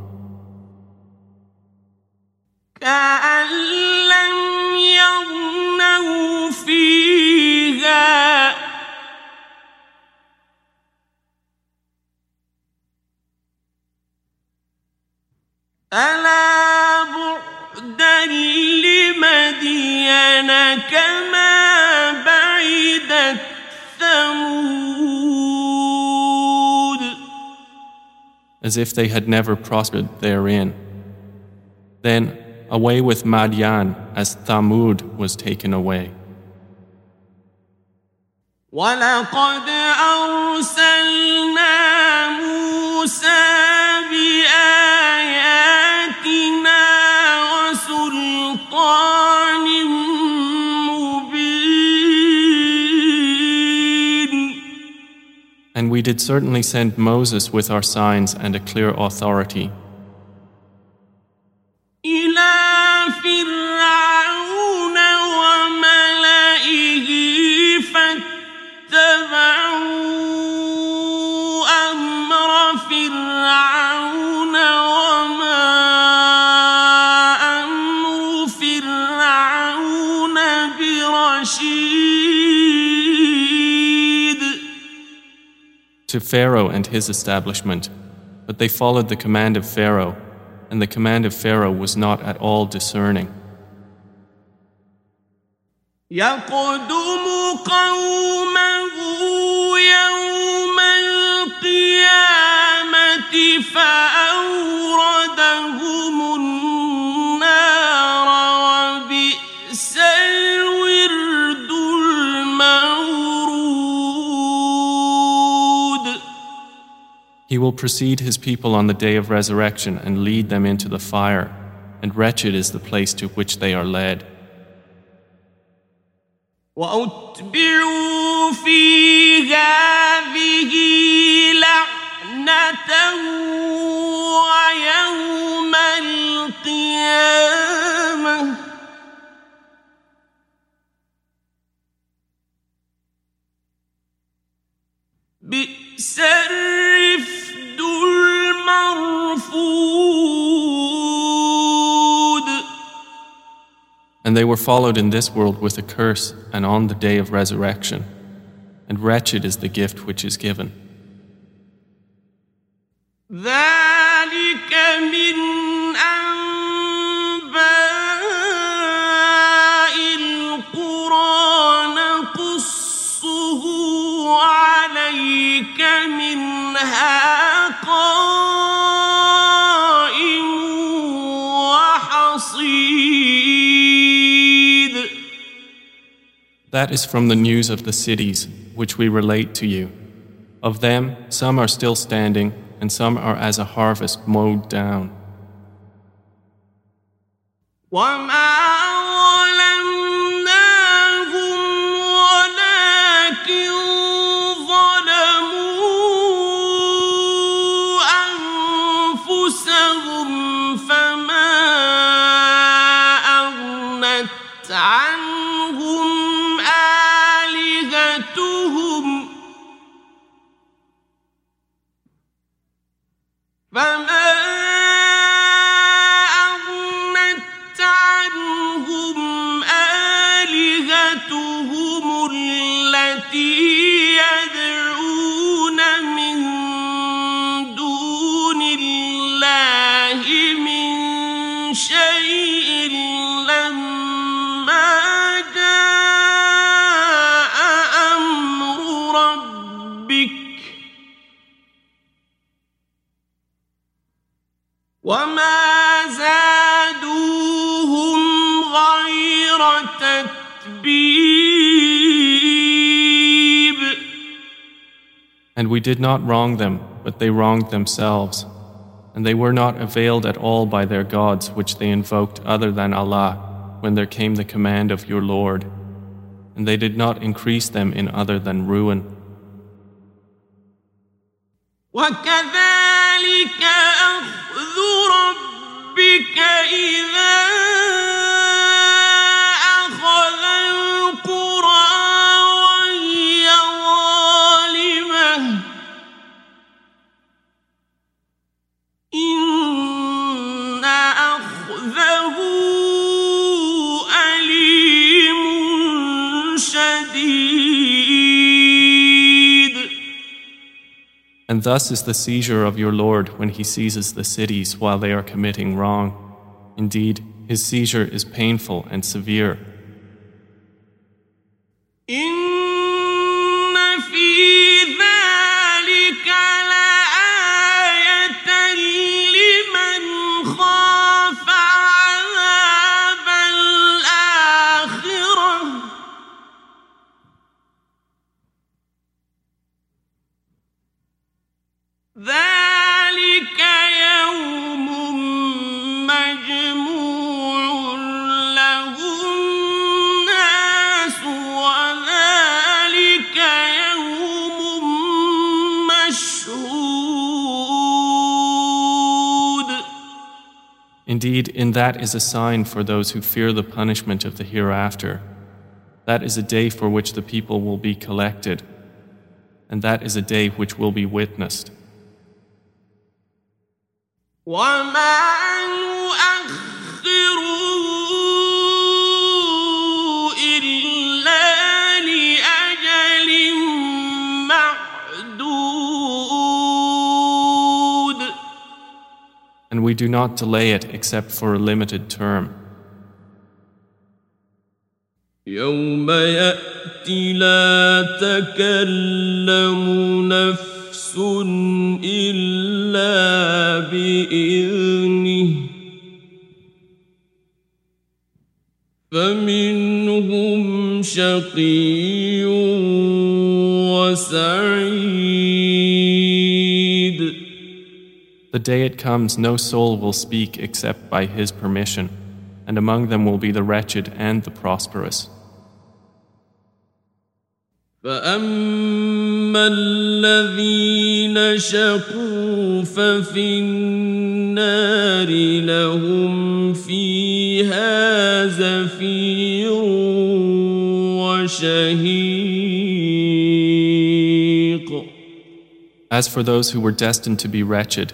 ألا بعدا لمدين كما بعدت ثمود as if they had never prospered therein. Then away with Madian as Thamud was taken away. ولقد أرسلنا موسى we did certainly send Moses with our signs and a clear authority to Pharaoh and his establishment, but they followed the command of Pharaoh, and the command of Pharaoh was not at all discerning. will precede his people on the day of resurrection and lead them into the fire, and wretched is the place to which they are led. وأتبعوا في هذه لعنة ويوم القيامة بئس الرفد المرفود And they were followed in this world with a curse and on the day of resurrection. And wretched is the gift which is given. ذلك من أنباء القرى نقصه عليك منها That is from the news of the cities which we relate to you. Of them, some are still standing, and some are as a harvest mowed down. And we did not wrong them, but they wronged themselves. And they were not availed at all by their gods which they invoked other than Allah when there came the command of your Lord. And they did not increase them in other than ruin. وكذلك أخذ ربك إذا And thus is the seizure of your Lord when he seizes the cities while they are committing wrong. Indeed, his seizure is painful and severe. Indeed, in that is a sign for those who fear the punishment of the hereafter. That is a day for which the people will be collected, and that is a day which will be witnessed. we do not delay it except for a limited term. يوم يأتي لا تكلم نفس إلا بإذنه فمنهم شقي وسعيد The day it comes, no soul will speak except by His permission, and among them will be the wretched and the prosperous. فأما الذين شقوا ففي النار لهم فيها زفير وشهيق As for those who were destined to be wretched,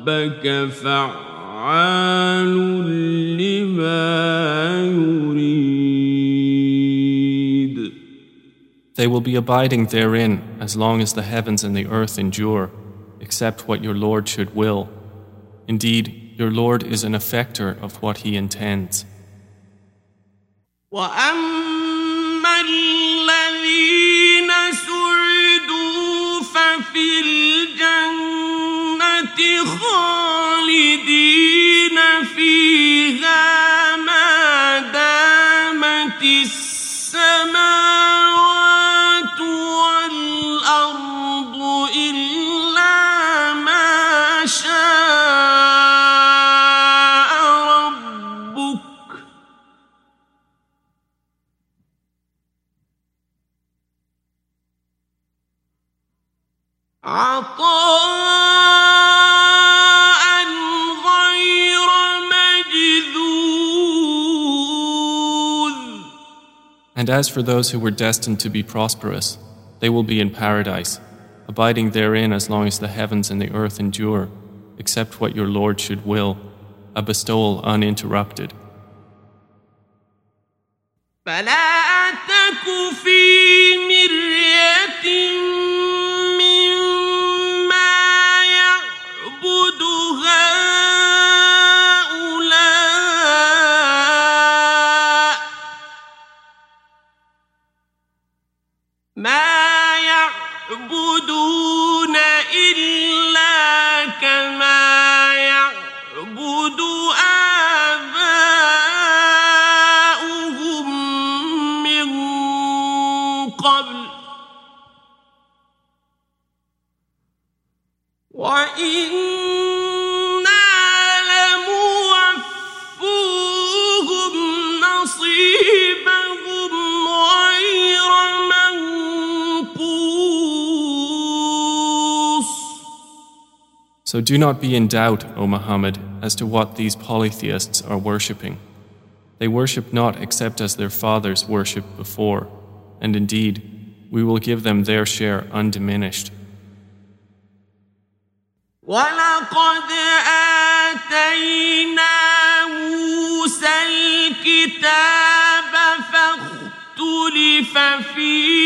ربك فعال لما يريد They will be abiding therein as long as the heavens and the earth endure, except what your Lord should will. Indeed, your Lord is an effector of what He intends. وأما الذين سعدوا ففي Oh. And as for those who were destined to be prosperous, they will be in paradise, abiding therein as long as the heavens and the earth endure, except what your Lord should will, a bestowal uninterrupted. فلا تك في مرية ما So do not be in doubt, O Muhammad, as to what these polytheists are worshipping. They worship not except as their fathers worshipped before, and indeed, we will give them their share undiminished. ولقد آتينا موسى الكتاب فاختلف فيه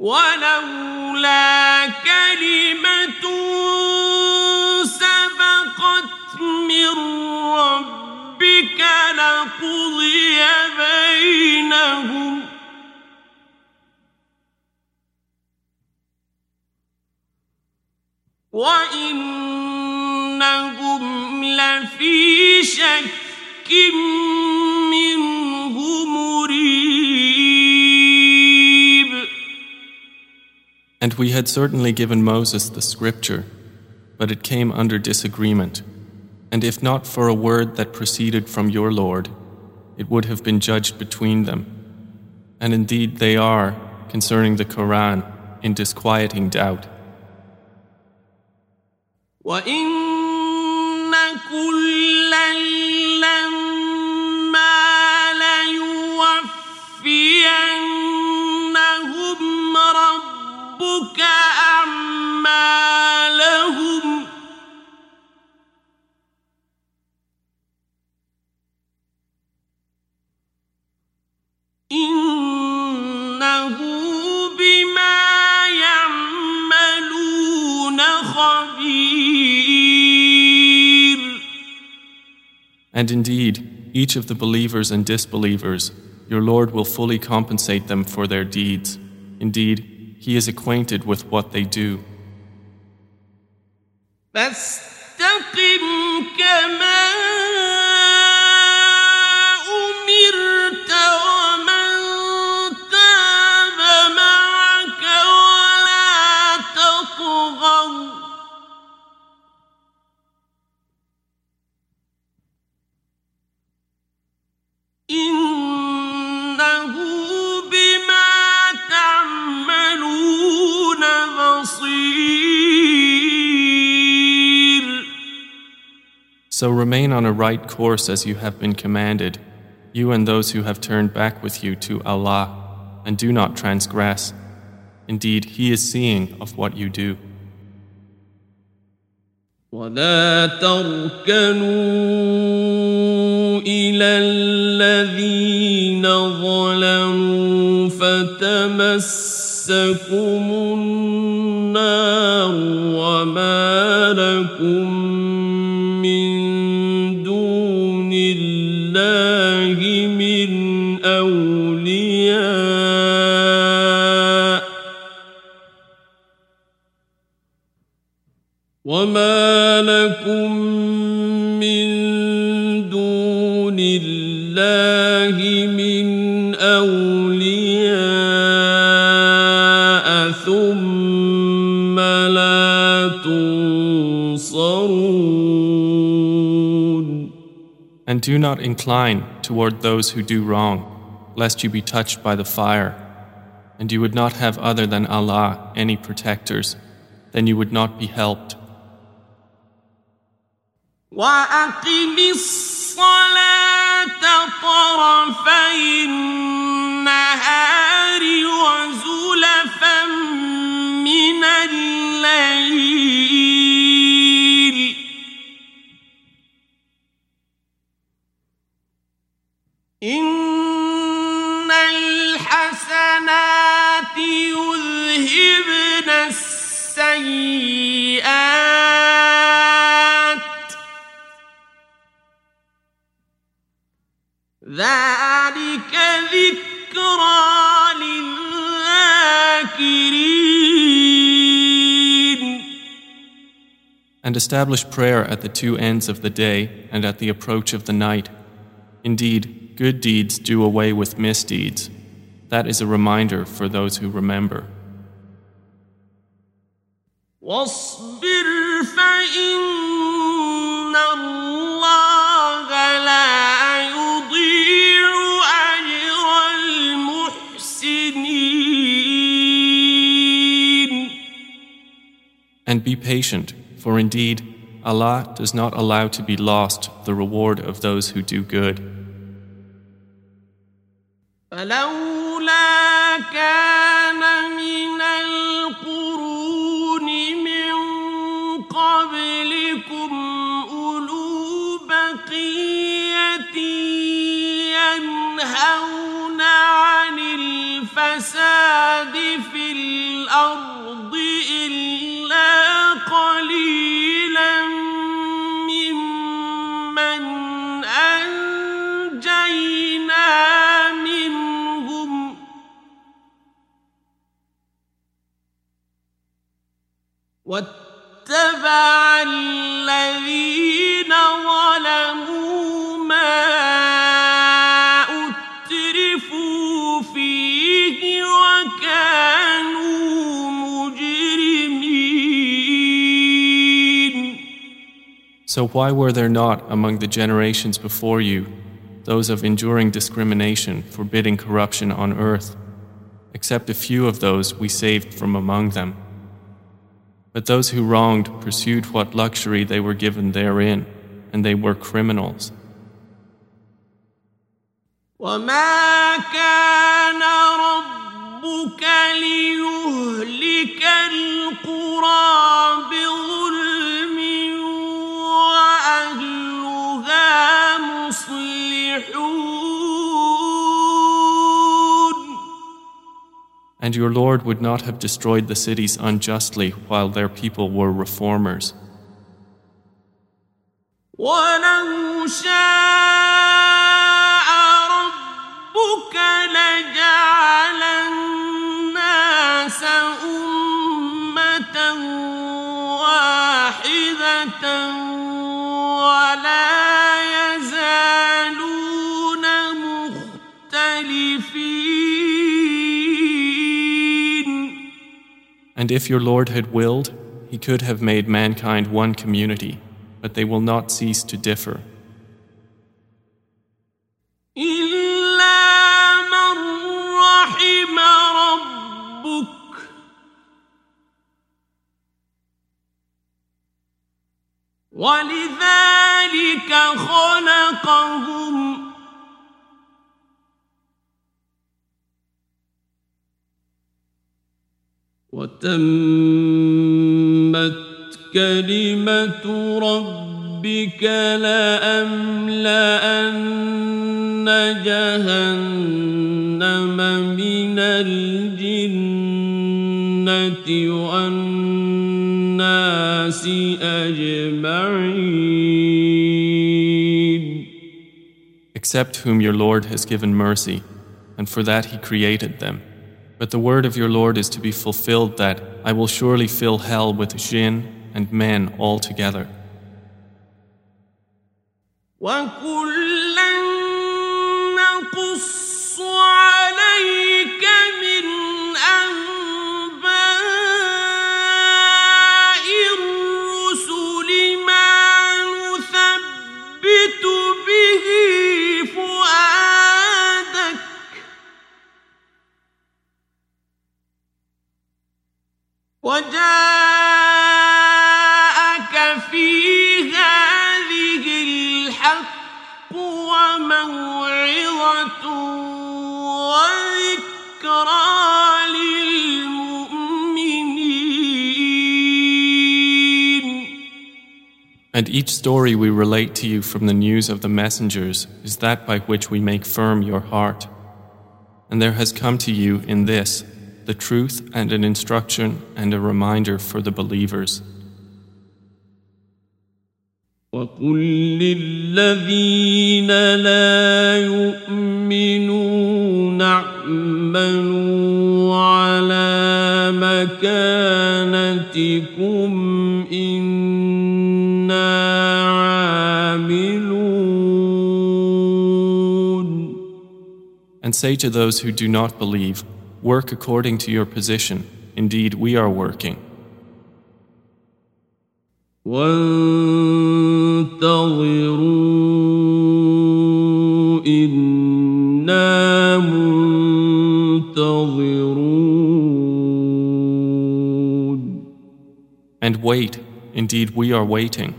ولولا كلمة سبقت من ربك لقضي بينهم. وإنهم لفي شك And we had certainly given Moses the scripture, but it came under disagreement. And if not for a word that proceeded from your Lord, it would have been judged between them. And indeed they are, concerning the Quran, in disquieting doubt. وإن كلا And indeed, each of the believers and disbelievers, your Lord will fully compensate them for their deeds. Indeed, He is acquainted with what they do. So remain on a right course as you have been commanded, you and those who have turned back with you to Allah, and do not transgress. Indeed, He is seeing of what you do. ولا تركنوا إلى الذين ظلموا فتمسكم النار وما لكم وما لكم من دون الله من أولياء ثم لا تنصرون And do not incline toward those who do wrong, lest you be touched by the fire. And you would not have other than Allah any protectors, then you would not be helped. وأقم الصلاة طرفي النهار وزلفا من الليل. إن الحسنات يذهبن السيئات ذلك ذكرى للذاكرين And establish prayer at the two ends of the day and at the approach of the night. Indeed, good deeds do away with misdeeds. That is a reminder for those who remember. واصبر فإن الله And be patient, for indeed, Allah does not allow to be lost the reward of those who do good. فلولا كان من القرون من قبلكم أولو بقية ينهون عن الفساد في الأرض واتبع الذين ظلموا ما So why were there not among the generations before you those of enduring discrimination, forbidding corruption on earth, except a few of those we saved from among them? But those who wronged pursued what luxury they were given therein, and they were criminals. وما كان ربك ليهلك القرى And your Lord would not have destroyed the cities unjustly while their people were reformers. ولو شاء ربك لجعل And if your Lord had willed, He could have made mankind one community, but they will not cease to differ. إلا من رحم ربك ولذلك خلقهم وتمت كلمة ربك لأملأن جهنم من الجنة والناس أجمعين Except whom your Lord has given mercy, and for that He created them. But the word of your Lord is to be fulfilled that I will surely fill hell with jinn and men all together. وكلا نقص عليك وجاءك في هذه الحق وموعظة وذكرى للمؤمنين And each story we relate to you from the news of the messengers is that by which we make firm your heart. And there has come to you in this the truth and an instruction and a reminder for the believers. وقل للذين لا يؤمنون اعملوا على مكانتكم إنا عاملون And say to those who do not believe, Work according to your position. Indeed, we are working. And wait, indeed we are waiting.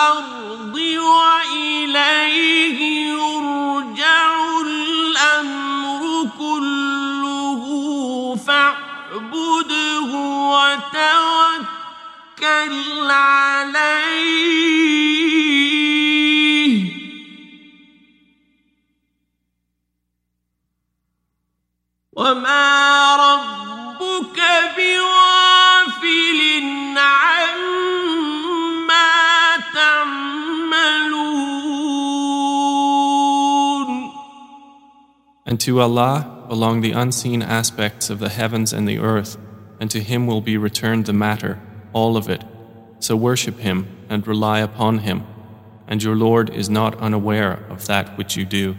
والأرض وإليه يرجع الأمر كله. فاعبده وتوكل عليه. وما ربك بغافل عما To Allah belong the unseen aspects of the heavens and the earth, and to Him will be returned the matter, all of it. So worship Him and rely upon Him, and your Lord is not unaware of that which you do.